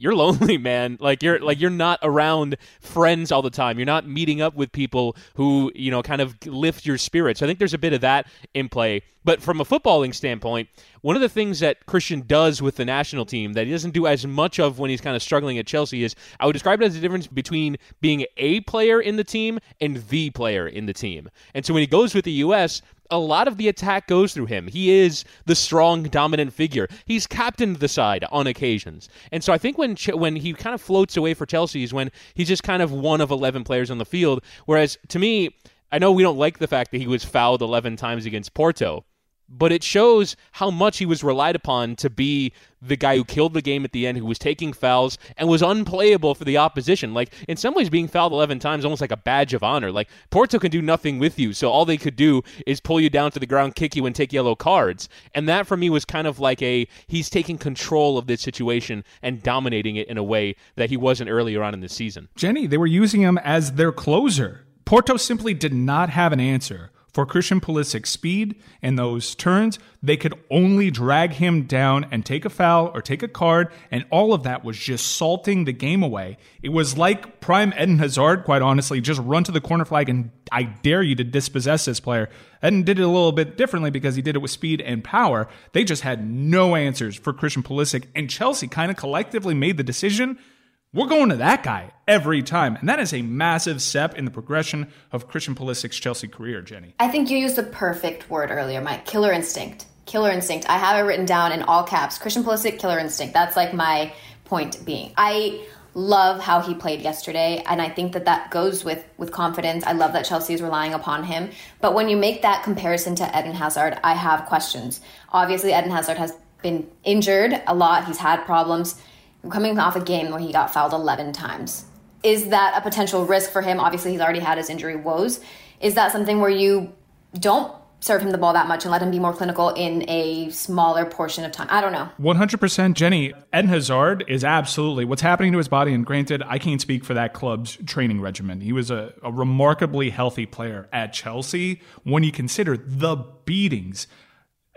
you're lonely, man. Like you're mm-hmm. like you're not around friends all the time. You're not meeting up with people who, you know, kind of lift your spirits. I think there's a bit of that in play. But from a footballing standpoint, one of the things that Christian does with the national team that he doesn't do as much of when he's kind of struggling at Chelsea is I would describe it as the difference between being a player in the team and the player in the team. And so when he goes with the US, a lot of the attack goes through him. He is the strong, dominant figure. He's captained the side on occasions, and so I think when Ch- when he kind of floats away for Chelsea is when he's just kind of one of eleven players on the field. Whereas to me, I know we don't like the fact that he was fouled eleven times against Porto. But it shows how much he was relied upon to be the guy who killed the game at the end, who was taking fouls and was unplayable for the opposition. Like in some ways, being fouled eleven times almost like a badge of honor. Like Porto can do nothing with you, so all they could do is pull you down to the ground, kick you, and take yellow cards. And that for me was kind of like a he's taking control of this situation and dominating it in a way that he wasn't earlier on in the season. Jenny, they were using him as their closer. Porto simply did not have an answer for Christian Pulisic's speed and those turns. They could only drag him down and take a foul or take a card, and all of that was just salting the game away. It was like prime Eden Hazard, quite honestly, just run to the corner flag and I dare you to dispossess this player. Eden did it a little bit differently because he did it with speed and power. They just had no answers for Christian Pulisic, and Chelsea kind of collectively made the decision we're going to that guy every time. And that is a massive step in the progression of Christian Pulisic's Chelsea career, Jenny. I think you used the perfect word earlier, Mike. Killer instinct. Killer instinct. I have it written down in all caps. Christian Pulisic, killer instinct. That's like my point being. I love how he played yesterday and i think that that goes with with confidence i love that chelsea is relying upon him but when you make that comparison to eden hazard i have questions obviously eden hazard has been injured a lot he's had problems coming off a game where he got fouled 11 times. Is that a potential risk for him? Obviously, he's already had his injury woes. Is that something where you don't serve him the ball that much and let him be more clinical in a smaller portion of time? I don't know. 100% Jenny. Eden Hazard is absolutely what's happening to his body. And granted, I can't speak for that club's training regimen. He was a, a remarkably healthy player at Chelsea when you consider the beatings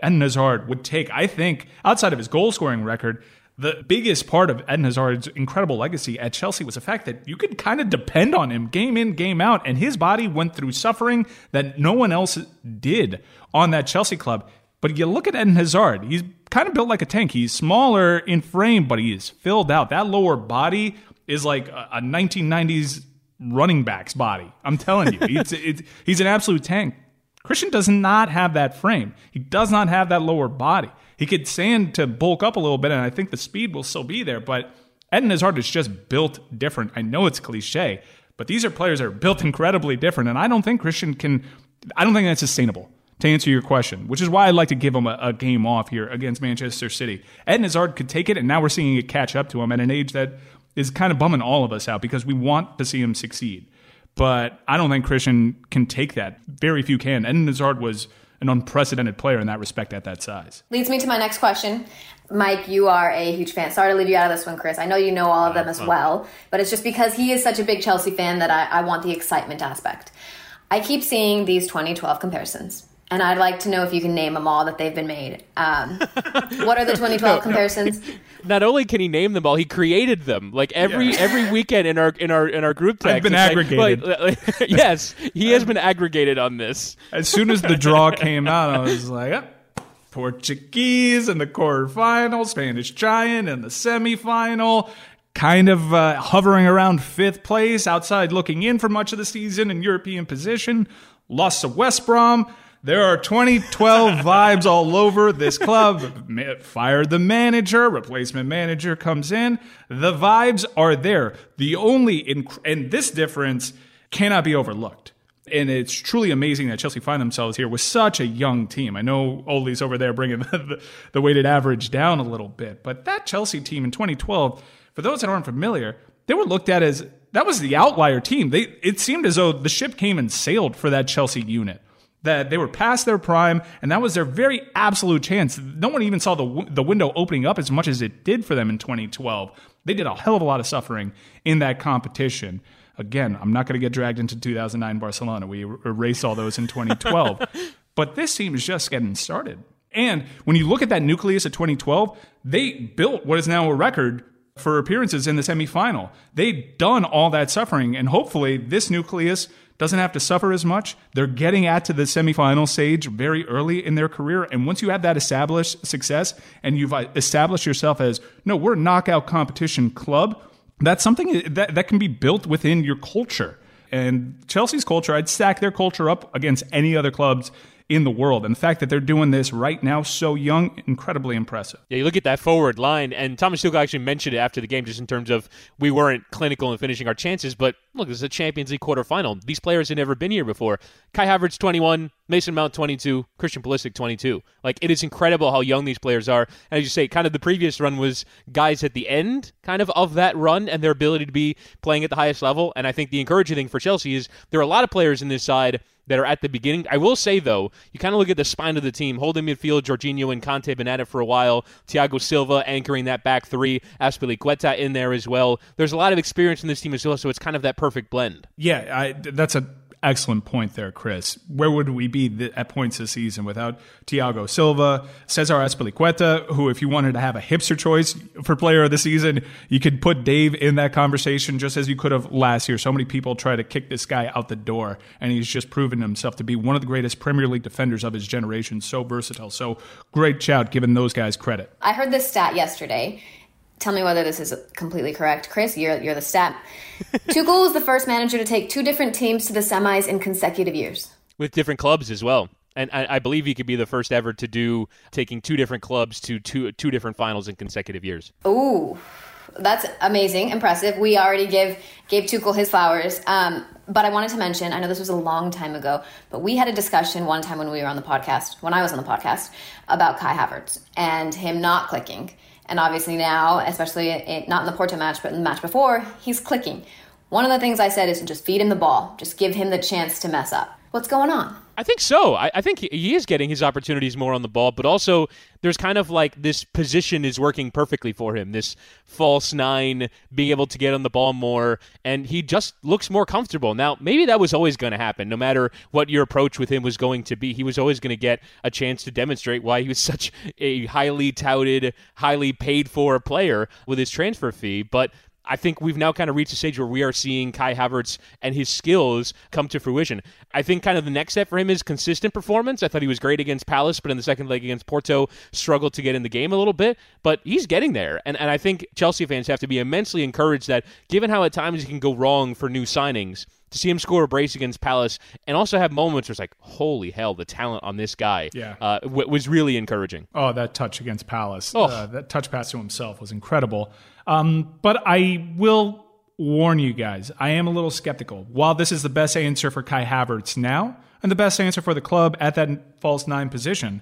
Eden Hazard would take. I think, outside of his goal scoring record, the biggest part of Eden Hazard's incredible legacy at Chelsea was the fact that you could kind of depend on him game in, game out, and his body went through suffering that no one else did on that Chelsea club. But you look at Eden Hazard, he's kind of built like a tank. He's smaller in frame, but he is filled out. That lower body is like a, a 1990s running back's body. I'm telling you, it's, it's, he's an absolute tank. Christian does not have that frame. He does not have that lower body. He could stand to bulk up a little bit, and I think the speed will still be there. But Eden Hazard is just built different. I know it's cliche, but these are players that are built incredibly different, and I don't think Christian can. I don't think that's sustainable. To answer your question, which is why I'd like to give him a, a game off here against Manchester City. Eden Hazard could take it, and now we're seeing it catch up to him at an age that is kind of bumming all of us out because we want to see him succeed. But I don't think Christian can take that. Very few can. Eden Hazard was an unprecedented player in that respect at that size. Leads me to my next question. Mike, you are a huge fan. Sorry to leave you out of this one, Chris. I know you know all of them as well, but it's just because he is such a big Chelsea fan that I, I want the excitement aspect. I keep seeing these 2012 comparisons and I'd like to know if you can name them all that they've been made. Um, what are the 2012 no, comparisons? Not only can he name them all, he created them. Like every yeah. every weekend in our in our in our group text. I've been aggregated. Like, like, yes, he has been aggregated on this. As soon as the draw came out, I was like, oh, Portuguese in the quarterfinal, Spanish Giant in the semifinal. Kind of uh, hovering around fifth place, outside looking in for much of the season in European position. Lost to West Brom there are 2012 vibes all over this club. Fired the manager, replacement manager comes in. The vibes are there. The only, inc- and this difference cannot be overlooked. And it's truly amazing that Chelsea find themselves here with such a young team. I know Ole's over there bringing the, the weighted average down a little bit, but that Chelsea team in 2012, for those that aren't familiar, they were looked at as that was the outlier team. They it seemed as though the ship came and sailed for that Chelsea unit that they were past their prime, and that was their very absolute chance. No one even saw the the window opening up as much as it did for them in 2012. They did a hell of a lot of suffering in that competition. Again, I'm not going to get dragged into 2009 Barcelona. We er, erased all those in 2012. but this team is just getting started. And when you look at that nucleus of 2012, they built what is now a record for appearances in the semifinal. They've done all that suffering, and hopefully, this nucleus doesn't have to suffer as much. They're getting at to the semifinal stage very early in their career. And once you have that established success and you've uh, established yourself as, no, we're a knockout competition club, that's something that, that can be built within your culture. And Chelsea's culture, I'd stack their culture up against any other clubs in the world. And the fact that they're doing this right now so young, incredibly impressive. Yeah, you look at that forward line, and Thomas Tuchel actually mentioned it after the game, just in terms of we weren't clinical in finishing our chances. But look, this is a Champions League quarterfinal. These players had never been here before. Kai Havertz, 21, Mason Mount, 22, Christian Pulisic, 22. Like, it is incredible how young these players are. And as you say, kind of the previous run was guys at the end, kind of, of that run and their ability to be playing at the highest level. And I think the encouraging thing for Chelsea is there are a lot of players in this side that are at the beginning. I will say though, you kind of look at the spine of the team. Holding midfield, Jorginho and Kante been at it for a while. Thiago Silva anchoring that back three. Azpilicueta in there as well. There's a lot of experience in this team as well, so it's kind of that perfect blend. Yeah, I, that's a excellent point there, Chris. Where would we be th- at points this season without Thiago Silva, Cesar Azpilicueta, who, if you wanted to have a hipster choice for player of the season, you could put Dave in that conversation just as you could have last year. So many people try to kick this guy out the door, and he's just proven himself to be one of the greatest Premier League defenders of his generation. So versatile. So great shout, giving those guys credit. I heard this stat yesterday tell me whether this is completely correct. Chris, you're, you're the stat. Tuchel was the first manager to take two different teams to the semis in consecutive years. With different clubs as well. And I, I believe he could be the first ever to do taking two different clubs to two two different finals in consecutive years. Ooh, that's amazing, impressive. We already give gave Tuchel his flowers. Um, but I wanted to mention, I know this was a long time ago, but we had a discussion one time when we were on the podcast, when I was on the podcast, about Kai Havertz and him not clicking. And obviously now, especially in, not in the Porto match, but in the match before, he's clicking. One of the things I said is just feed him the ball, just give him the chance to mess up. What's going on? I think so. I, I, think he is getting his opportunities more on the ball, but also there's kind of like this position is working perfectly for him. This false nine, being able to get on the ball more, and he just looks more comfortable. Now, maybe that was always going to happen. No matter what your approach with him was going to be, he was always going to get a chance to demonstrate why he was such a highly touted, highly paid for player with his transfer fee. But I think we've now kind of reached a stage where we are seeing Kai Havertz and his skills come to fruition. I think kind of the next step for him is consistent performance. I thought he was great against Palace, but in the second leg against Porto, struggled to get in the game a little bit. But he's getting there. And, and I think Chelsea fans have to be immensely encouraged that given how at times he can go wrong for new signings, to see him score a brace against Palace and also have moments where it's like, holy hell, the talent on this guy Yeah. uh, w- was really encouraging. Oh, that touch against Palace. Oh. Uh, that touch pass to himself was incredible. Um, but I will warn you guys, I am a little skeptical. While this is the best answer for Kai Havertz now and the best answer for the club at that false nine position,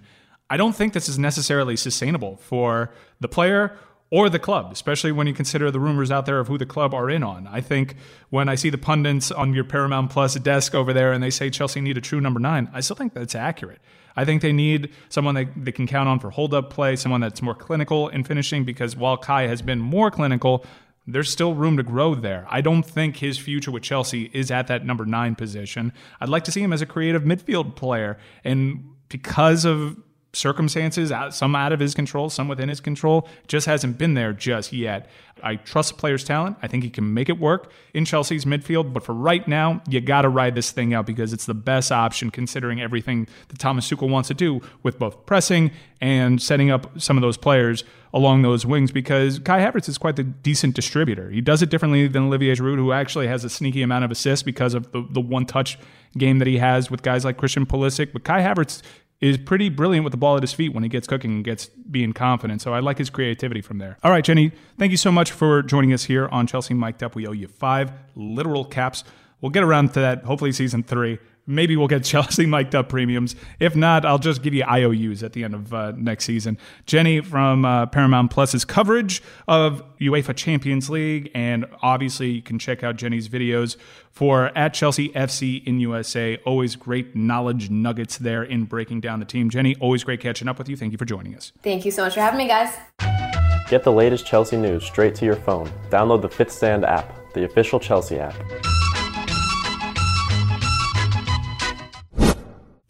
I don't think this is necessarily sustainable for the player or the club, especially when you consider the rumors out there of who the club are in on. I think when I see the pundits on your Paramount Plus desk over there and they say Chelsea need a true number nine, I still think that's accurate. I think they need someone they, they can count on for hold up play, someone that's more clinical in finishing, because while Kai has been more clinical, there's still room to grow there. I don't think his future with Chelsea is at that number nine position. I'd like to see him as a creative midfield player. And because of circumstances, some out of his control, some within his control, just hasn't been there just yet. I trust the player's talent. I think he can make it work in Chelsea's midfield. But for right now, you got to ride this thing out because it's the best option considering everything that Thomas Tuchel wants to do with both pressing and setting up some of those players along those wings because Kai Havertz is quite the decent distributor. He does it differently than Olivier Giroud, who actually has a sneaky amount of assists because of the, the one touch game that he has with guys like Christian Pulisic. But Kai Havertz is pretty brilliant with the ball at his feet when he gets cooking and gets being confident. So I like his creativity from there. All right, Jenny, thank you so much for joining us here on Chelsea Mic'd Up. We owe you five literal caps. We'll get around to that hopefully season three. Maybe we'll get Chelsea mic'd up premiums. If not, I'll just give you IOUs at the end of uh, next season. Jenny from uh, Paramount Plus's coverage of UEFA Champions League, and obviously you can check out Jenny's videos for at Chelsea FC in USA. Always great knowledge nuggets there in breaking down the team. Jenny, always great catching up with you. Thank you for joining us. Thank you so much for having me, guys. Get the latest Chelsea news straight to your phone. Download the 5th Stand app, the official Chelsea app.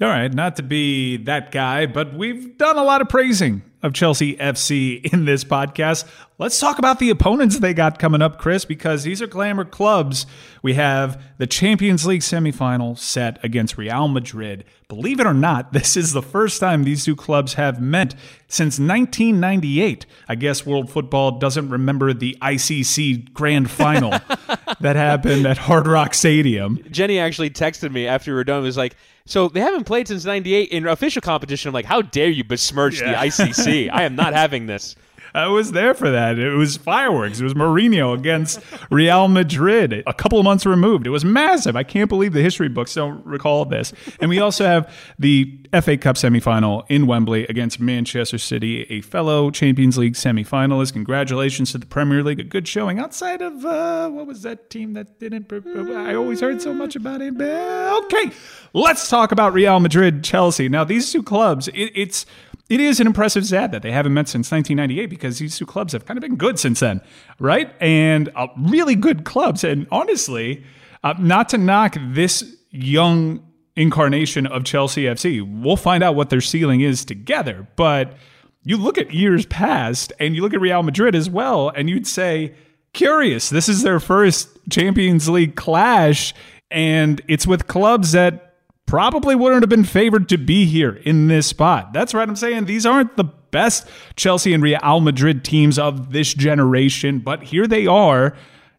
All right, not to be that guy, but we've done a lot of praising of Chelsea FC in this podcast. Let's talk about the opponents they got coming up, Chris, because these are glamour clubs. We have the Champions League semifinal set against Real Madrid. Believe it or not, this is the first time these two clubs have met since 1998. I guess world football doesn't remember the ICC grand final that happened at Hard Rock Stadium. Jenny actually texted me after we were done. Was like, so they haven't played since '98 in official competition. I'm like, how dare you besmirch Yeah. the ICC? I am not having this. I was there for that. It was fireworks. It was Mourinho against Real Madrid, a couple of months removed. It was massive. I can't believe the history books don't recall this. And we also have the FA Cup semifinal in Wembley against Manchester City, a fellow Champions League semifinalist. Congratulations to the Premier League. A good showing outside of, uh, what was that team that didn't? I always heard so much about it. Okay, let's talk about Real Madrid, Chelsea. Now, these two clubs, it, it's. It is an impressive stat that they haven't met since 1998 because these two clubs have kind of been good since then, right? And uh, really good clubs. And honestly, uh, not to knock this young incarnation of Chelsea FC, we'll find out what their ceiling is together. But you look at years past and you look at Real Madrid as well, and you'd say, curious, this is their first Champions League clash, and it's with clubs that probably wouldn't have been favored to be here in this spot. That's right. I'm saying these aren't the best Chelsea and Real Madrid teams of this generation, but here they are,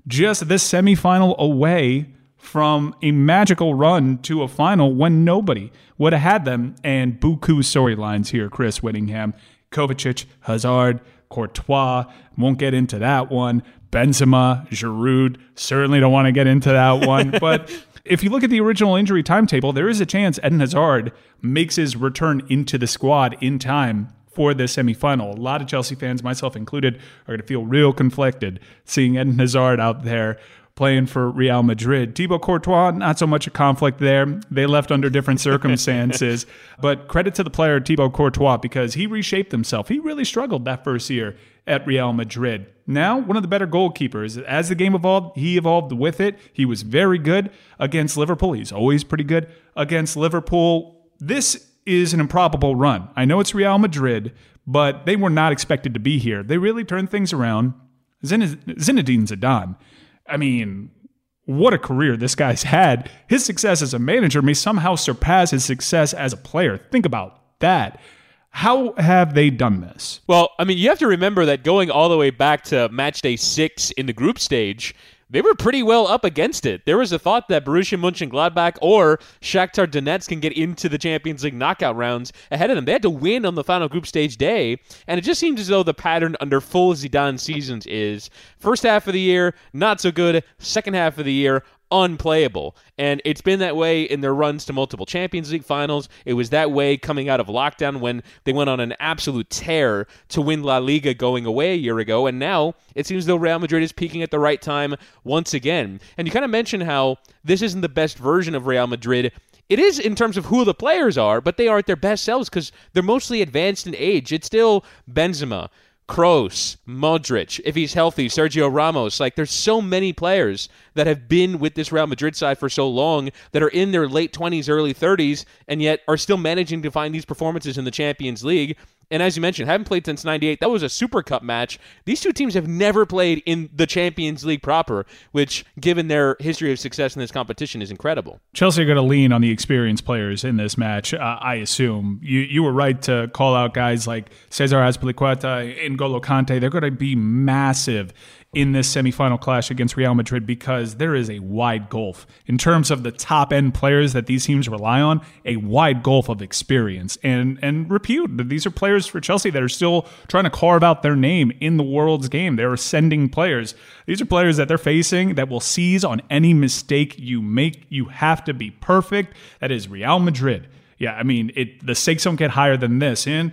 just this semifinal away from a magical run to a final when nobody would have had them. And buku storylines here, Chris Wittingham, Kovacic, Hazard, Courtois. Won't get into that one. Benzema, Giroud. Certainly don't want to get into that one. but if you look at the original injury timetable, there is a chance Eden Hazard makes his return into the squad in time for the semifinal. A lot of Chelsea fans, myself included, are going to feel real conflicted seeing Eden Hazard out there playing for Real Madrid. Thibaut Courtois, not so much a conflict there. They left under different circumstances. but credit to the player Thibaut Courtois because he reshaped himself. He really struggled that first year at Real Madrid. Now, one of the better goalkeepers. As the game evolved, he evolved with it. He was very good against Liverpool. He's always pretty good against Liverpool. This is an improbable run. I know it's Real Madrid, but they were not expected to be here. They really turned things around Zinedine Zidane. I mean, what a career this guy's had. His success as a manager may somehow surpass his success as a player. Think about that. How have they done this? Well, I mean, you have to remember that going all the way back to match day six in the group stage, they were pretty well up against it. There was a thought that Borussia Mönchengladbach or Shakhtar Donetsk can get into the Champions League knockout rounds ahead of them. They had to win on the final group stage day, and it just seems as though the pattern under full Zidane seasons is first half of the year not so good, second half of the year unplayable. And it's been that way in their runs to multiple Champions League finals. It was that way coming out of lockdown when they went on an absolute tear to win La Liga going away a year ago. And now it seems though Real Madrid is peaking at the right time once again. And you kind of mentioned how this isn't the best version of Real Madrid. It is in terms of who the players are, but they are at their best selves because they're mostly advanced in age. It's still Benzema, Kroos, Modric, if he's healthy, Sergio Ramos. Like, there's so many players that have been with this Real Madrid side for so long that are in their late 20s, early 30s, and yet are still managing to find these performances in the Champions League. And as you mentioned, haven't played since 98. That was a Super Cup match. These two teams have never played in the Champions League proper, which, given their history of success in this competition, is incredible. Chelsea are going to lean on the experienced players in this match, uh, I assume. You you were right to call out guys like Cesar Azpilicueta, N'Golo Kante. They're going to be massive in this semifinal clash against Real Madrid because there is a wide gulf in terms of the top end players that these teams rely on, a wide gulf of experience and and repute. These are players for Chelsea that are still trying to carve out their name in the world's game. They're ascending players. These are players that they're facing that will seize on any mistake you make. You have to be perfect. That is Real Madrid. Yeah, I mean, it the stakes don't get higher than this. And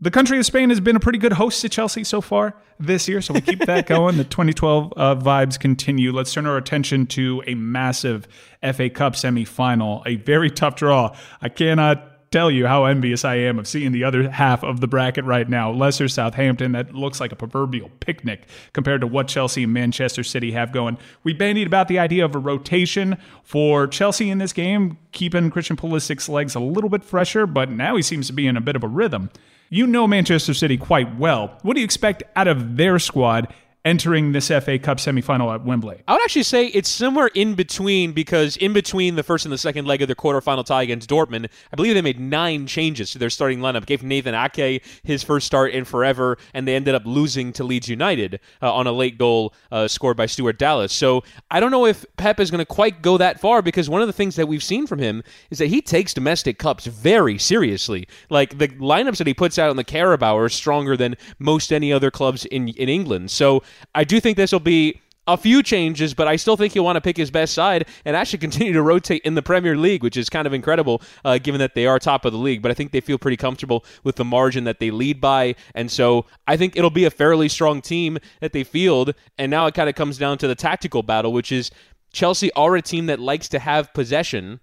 the country of Spain has been a pretty good host to Chelsea so far this year, so we keep that going. The 2012 uh, vibes continue. Let's turn our attention to a massive FA Cup semifinal, a very tough draw. I cannot tell you how envious I am of seeing the other half of the bracket right now. Leicester Southampton, that looks like a proverbial picnic compared to what Chelsea and Manchester City have going. We bandied about the idea of a rotation for Chelsea in this game, keeping Christian Pulisic's legs a little bit fresher, but now he seems to be in a bit of a rhythm. You know Manchester City quite well. What do you expect out of their squad entering this FA Cup semifinal at Wembley? I would actually say it's somewhere in between because in between the first and the second leg of their quarterfinal tie against Dortmund, I believe they made nine changes to their starting lineup. Gave Nathan Ake his first start in forever, and they ended up losing to Leeds United uh, on a late goal uh, scored by Stuart Dallas. So I don't know if Pep is going to quite go that far because one of the things that we've seen from him is that he takes domestic cups very seriously. Like the lineups that he puts out in the Carabao are stronger than most any other clubs in in England. So I do think this will be a few changes, but I still think he'll want to pick his best side and actually continue to rotate in the Premier League, which is kind of incredible uh, given that they are top of the league. But I think they feel pretty comfortable with the margin that they lead by. And so I think it'll be a fairly strong team that they field. And now it kind of comes down to the tactical battle, which is Chelsea are a team that likes to have possession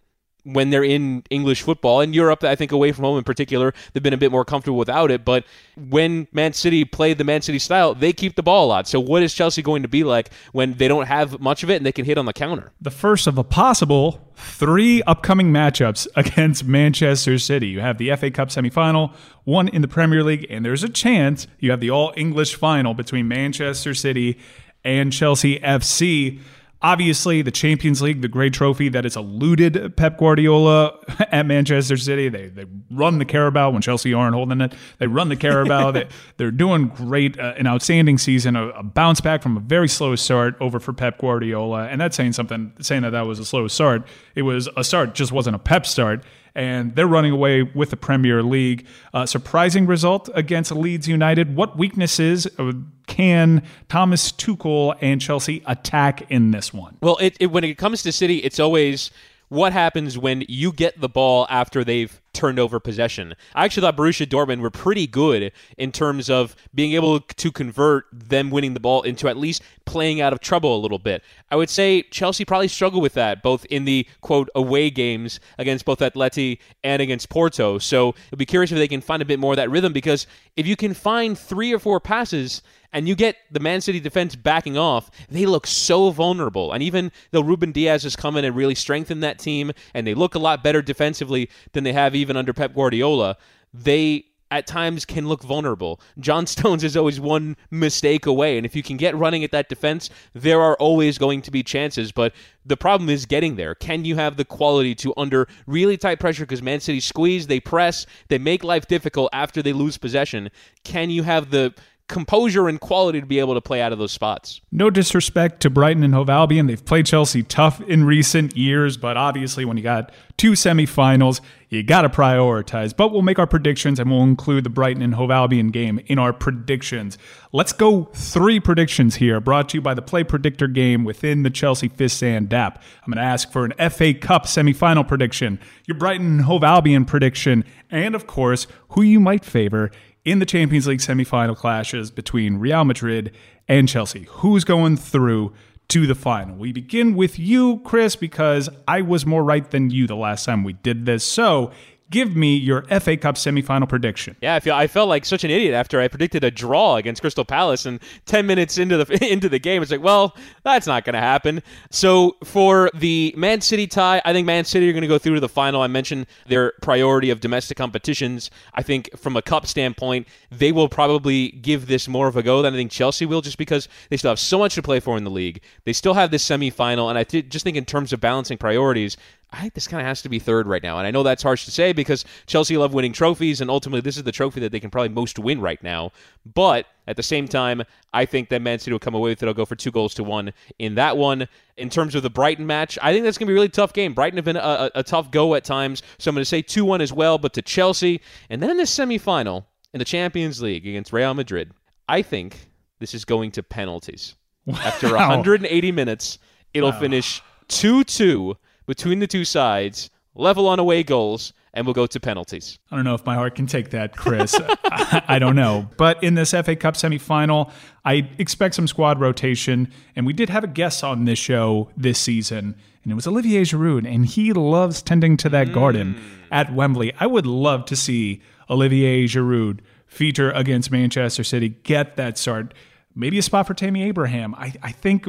when they're in English football. In Europe, I think away from home in particular, they've been a bit more comfortable without it. But when Man City play the Man City style, they keep the ball a lot. So what is Chelsea going to be like when they don't have much of it and they can hit on the counter? The first of a possible three upcoming matchups against Manchester City. You have the FA Cup semifinal, one in the Premier League, and there's a chance you have the all English final between Manchester City and Chelsea FC. Obviously, the Champions League, the great trophy that has eluded Pep Guardiola at Manchester City. They, they run the Carabao when Chelsea aren't holding it. They run the Carabao. they, they're doing great, uh, an outstanding season, a, a, bounce back from a very slow start over for Pep Guardiola. And that's saying something, saying that that was a slow start. It was a start, just wasn't a Pep start and they're running away with the Premier League. Uh, surprising result against Leeds United. What weaknesses uh, can Thomas Tuchel and Chelsea attack in this one? Well, it, it, when it comes to City, it's always what happens when you get the ball after they've turned over possession. I actually thought Borussia Dortmund were pretty good in terms of being able to convert them winning the ball into at least playing out of trouble a little bit. I would say Chelsea probably struggled with that both in the quote away games against both Atleti and against Porto. So it'll be curious if they can find a bit more of that rhythm because if you can find three or four passes and you get the Man City defense backing off, they look so vulnerable. And even though Ruben Dias has come in and really strengthened that team, and they look a lot better defensively than they have even under Pep Guardiola, they at times can look vulnerable. John Stones is always one mistake away, and if you can get running at that defense, there are always going to be chances. But the problem is getting there. Can you have the quality to, under really tight pressure, because Man City squeeze, they press, they make life difficult after they lose possession? Can you have the composure and quality to be able to play out of those spots. No disrespect to Brighton and Hove Albion. They've played Chelsea tough in recent years, but obviously when you got two semifinals, you got to prioritize. But we'll make our predictions and we'll include the Brighton and Hove Albion game in our predictions. Let's go three predictions here, brought to you by the Play Predictor game within the Chelsea 5th Stand app. I'm going to ask for an FA Cup semifinal prediction, your Brighton and Hove Albion prediction, and of course, who you might favor in the Champions League semifinal clashes between Real Madrid and Chelsea. Who's going through to the final? We begin with you, Chris, because I was more right than you the last time we did this. So give me your FA Cup semifinal prediction. Yeah, I feel I felt like such an idiot after I predicted a draw against Crystal Palace, and ten minutes into the into the game, it's like, well, that's not going to happen. So for the Man City tie, I think Man City are going to go through to the final. I mentioned their priority of domestic competitions. I think from a cup standpoint, they will probably give this more of a go than I think Chelsea will, just because they still have so much to play for in the league. They still have this semifinal, and I th- just think in terms of balancing priorities, I think this kind of has to be third right now. And I know that's harsh to say because Chelsea love winning trophies, and ultimately this is the trophy that they can probably most win right now. But at the same time, I think that Man City will come away with it. I'll go for two goals to one in that one. In terms of the Brighton match, I think that's going to be a really tough game. Brighton have been a, a, a tough go at times, so I'm going to say 2 1 as well, but to Chelsea. And then in the semifinal in the Champions League against Real Madrid, I think this is going to penalties. Wow. After 180 minutes, it'll wow. finish 2 2 between the two sides, level on away goals, and we'll go to penalties. I don't know if my heart can take that, Chris. I, I, don't know. But in this FA Cup semifinal, I expect some squad rotation. And we did have a guest on this show this season, and it was Olivier Giroud, and he loves tending to that mm. garden at Wembley. I would love to see Olivier Giroud feature against Manchester City, get that start. Maybe a spot for Tammy Abraham. I, I think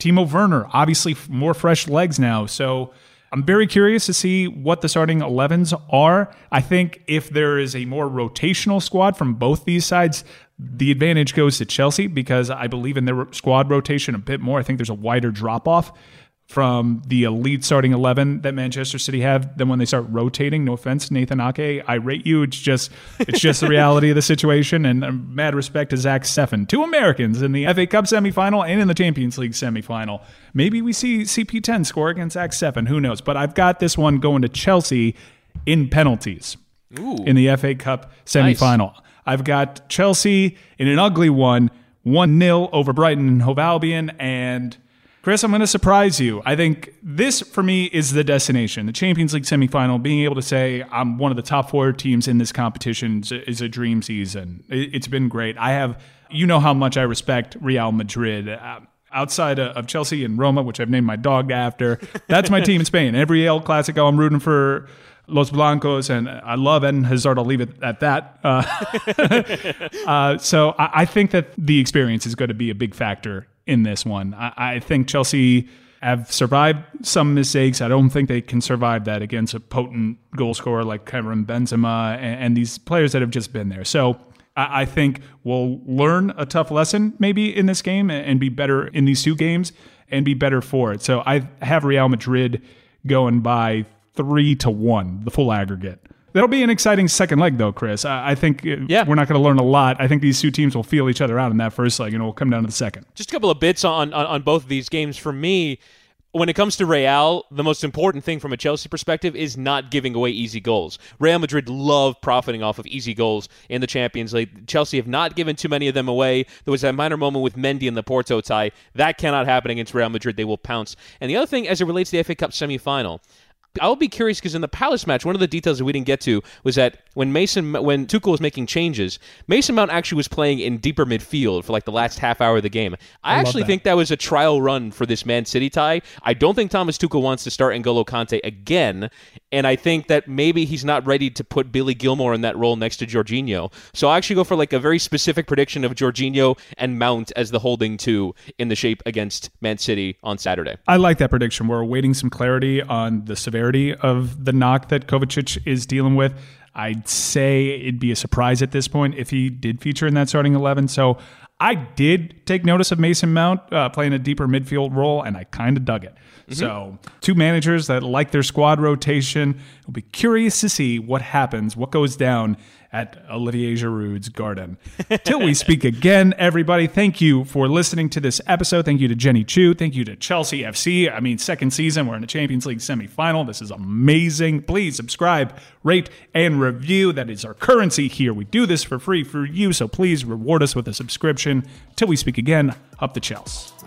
Timo Werner, obviously more fresh legs now. So I'm very curious to see what the starting 11s are. I think if there is a more rotational squad from both these sides, the advantage goes to Chelsea because I believe in their squad rotation a bit more. I think there's a wider drop off from the elite starting 11 that Manchester City have then when they start rotating. No offense, Nathan Ake, I rate you. It's just it's just the reality of the situation. And um, mad respect to Zach Steffen, two Americans in the FA Cup semifinal and in the Champions League semifinal. Maybe we see CP10 score against Zach Steffen. Who knows? But I've got this one going to Chelsea in penalties Ooh. in the FA Cup semifinal. Nice. I've got Chelsea in an ugly one, 1 0 over Brighton and Hove Albion. And Chris, I'm going to surprise you. I think this, for me, is the destination. The Champions League semifinal, being able to say I'm one of the top four teams in this competition is a dream season. It's been great. I have, you know, how much I respect Real Madrid. Uh, outside of Chelsea and Roma, which I've named my dog after, that's my team in Spain. Every El Clasico, I'm rooting for Los Blancos, and I love Eden Hazard. I'll leave it at that. Uh, uh, so I, I, think that the experience is going to be a big factor in this one. I, I think Chelsea have survived some mistakes. I don't think they can survive that against a potent goal scorer like Karim Benzema and, and these players that have just been there. So I, I, think we'll learn a tough lesson maybe in this game and, and be better in these two games and be better for it. So I have Real Madrid going by three to one, the full aggregate. That'll be an exciting second leg, though, Chris. I, I think uh, yeah. we're not going to learn a lot. I think these two teams will feel each other out in that first leg, and we'll come down to the second. Just a couple of bits on, on, on both of these games. For me, when it comes to Real, the most important thing from a Chelsea perspective is not giving away easy goals. Real Madrid love profiting off of easy goals in the Champions League. Chelsea have not given too many of them away. There was that minor moment with Mendy in the Porto tie. That cannot happen against Real Madrid. They will pounce. And the other thing, as it relates to the FA Cup semifinal, I'll be curious because in the Palace match, one of the details that we didn't get to was that when Mason, when Tuchel was making changes, Mason Mount actually was playing in deeper midfield for like the last half hour of the game. I, I actually that. think that was a trial run for this Man City tie. I don't think Thomas Tuchel wants to start N'Golo Kante again, and I think that maybe he's not ready to put Billy Gilmour in that role next to Jorginho. So I actually go for like a very specific prediction of Jorginho and Mount as the holding two in the shape against Man City on Saturday. I like that prediction. We're awaiting some clarity on the severity severity of the knock that Kovacic is dealing with. I'd say it'd be a surprise at this point if he did feature in that starting 11. So I did take notice of Mason Mount uh, playing a deeper midfield role, and I kind of dug it. Mm-hmm. So, two managers that like their squad rotation. We'll be curious to see what happens, what goes down at Olivier Giroud's garden. Till we speak again, everybody, thank you for listening to this episode. Thank you to Jenny Chiu. Thank you to Chelsea FC. I mean, second season, we're in the Champions League semifinal. This is amazing. Please subscribe, rate, and review. That is our currency here. We do this for free for you, so please reward us with a subscription. Till we speak again, up the Chelsea.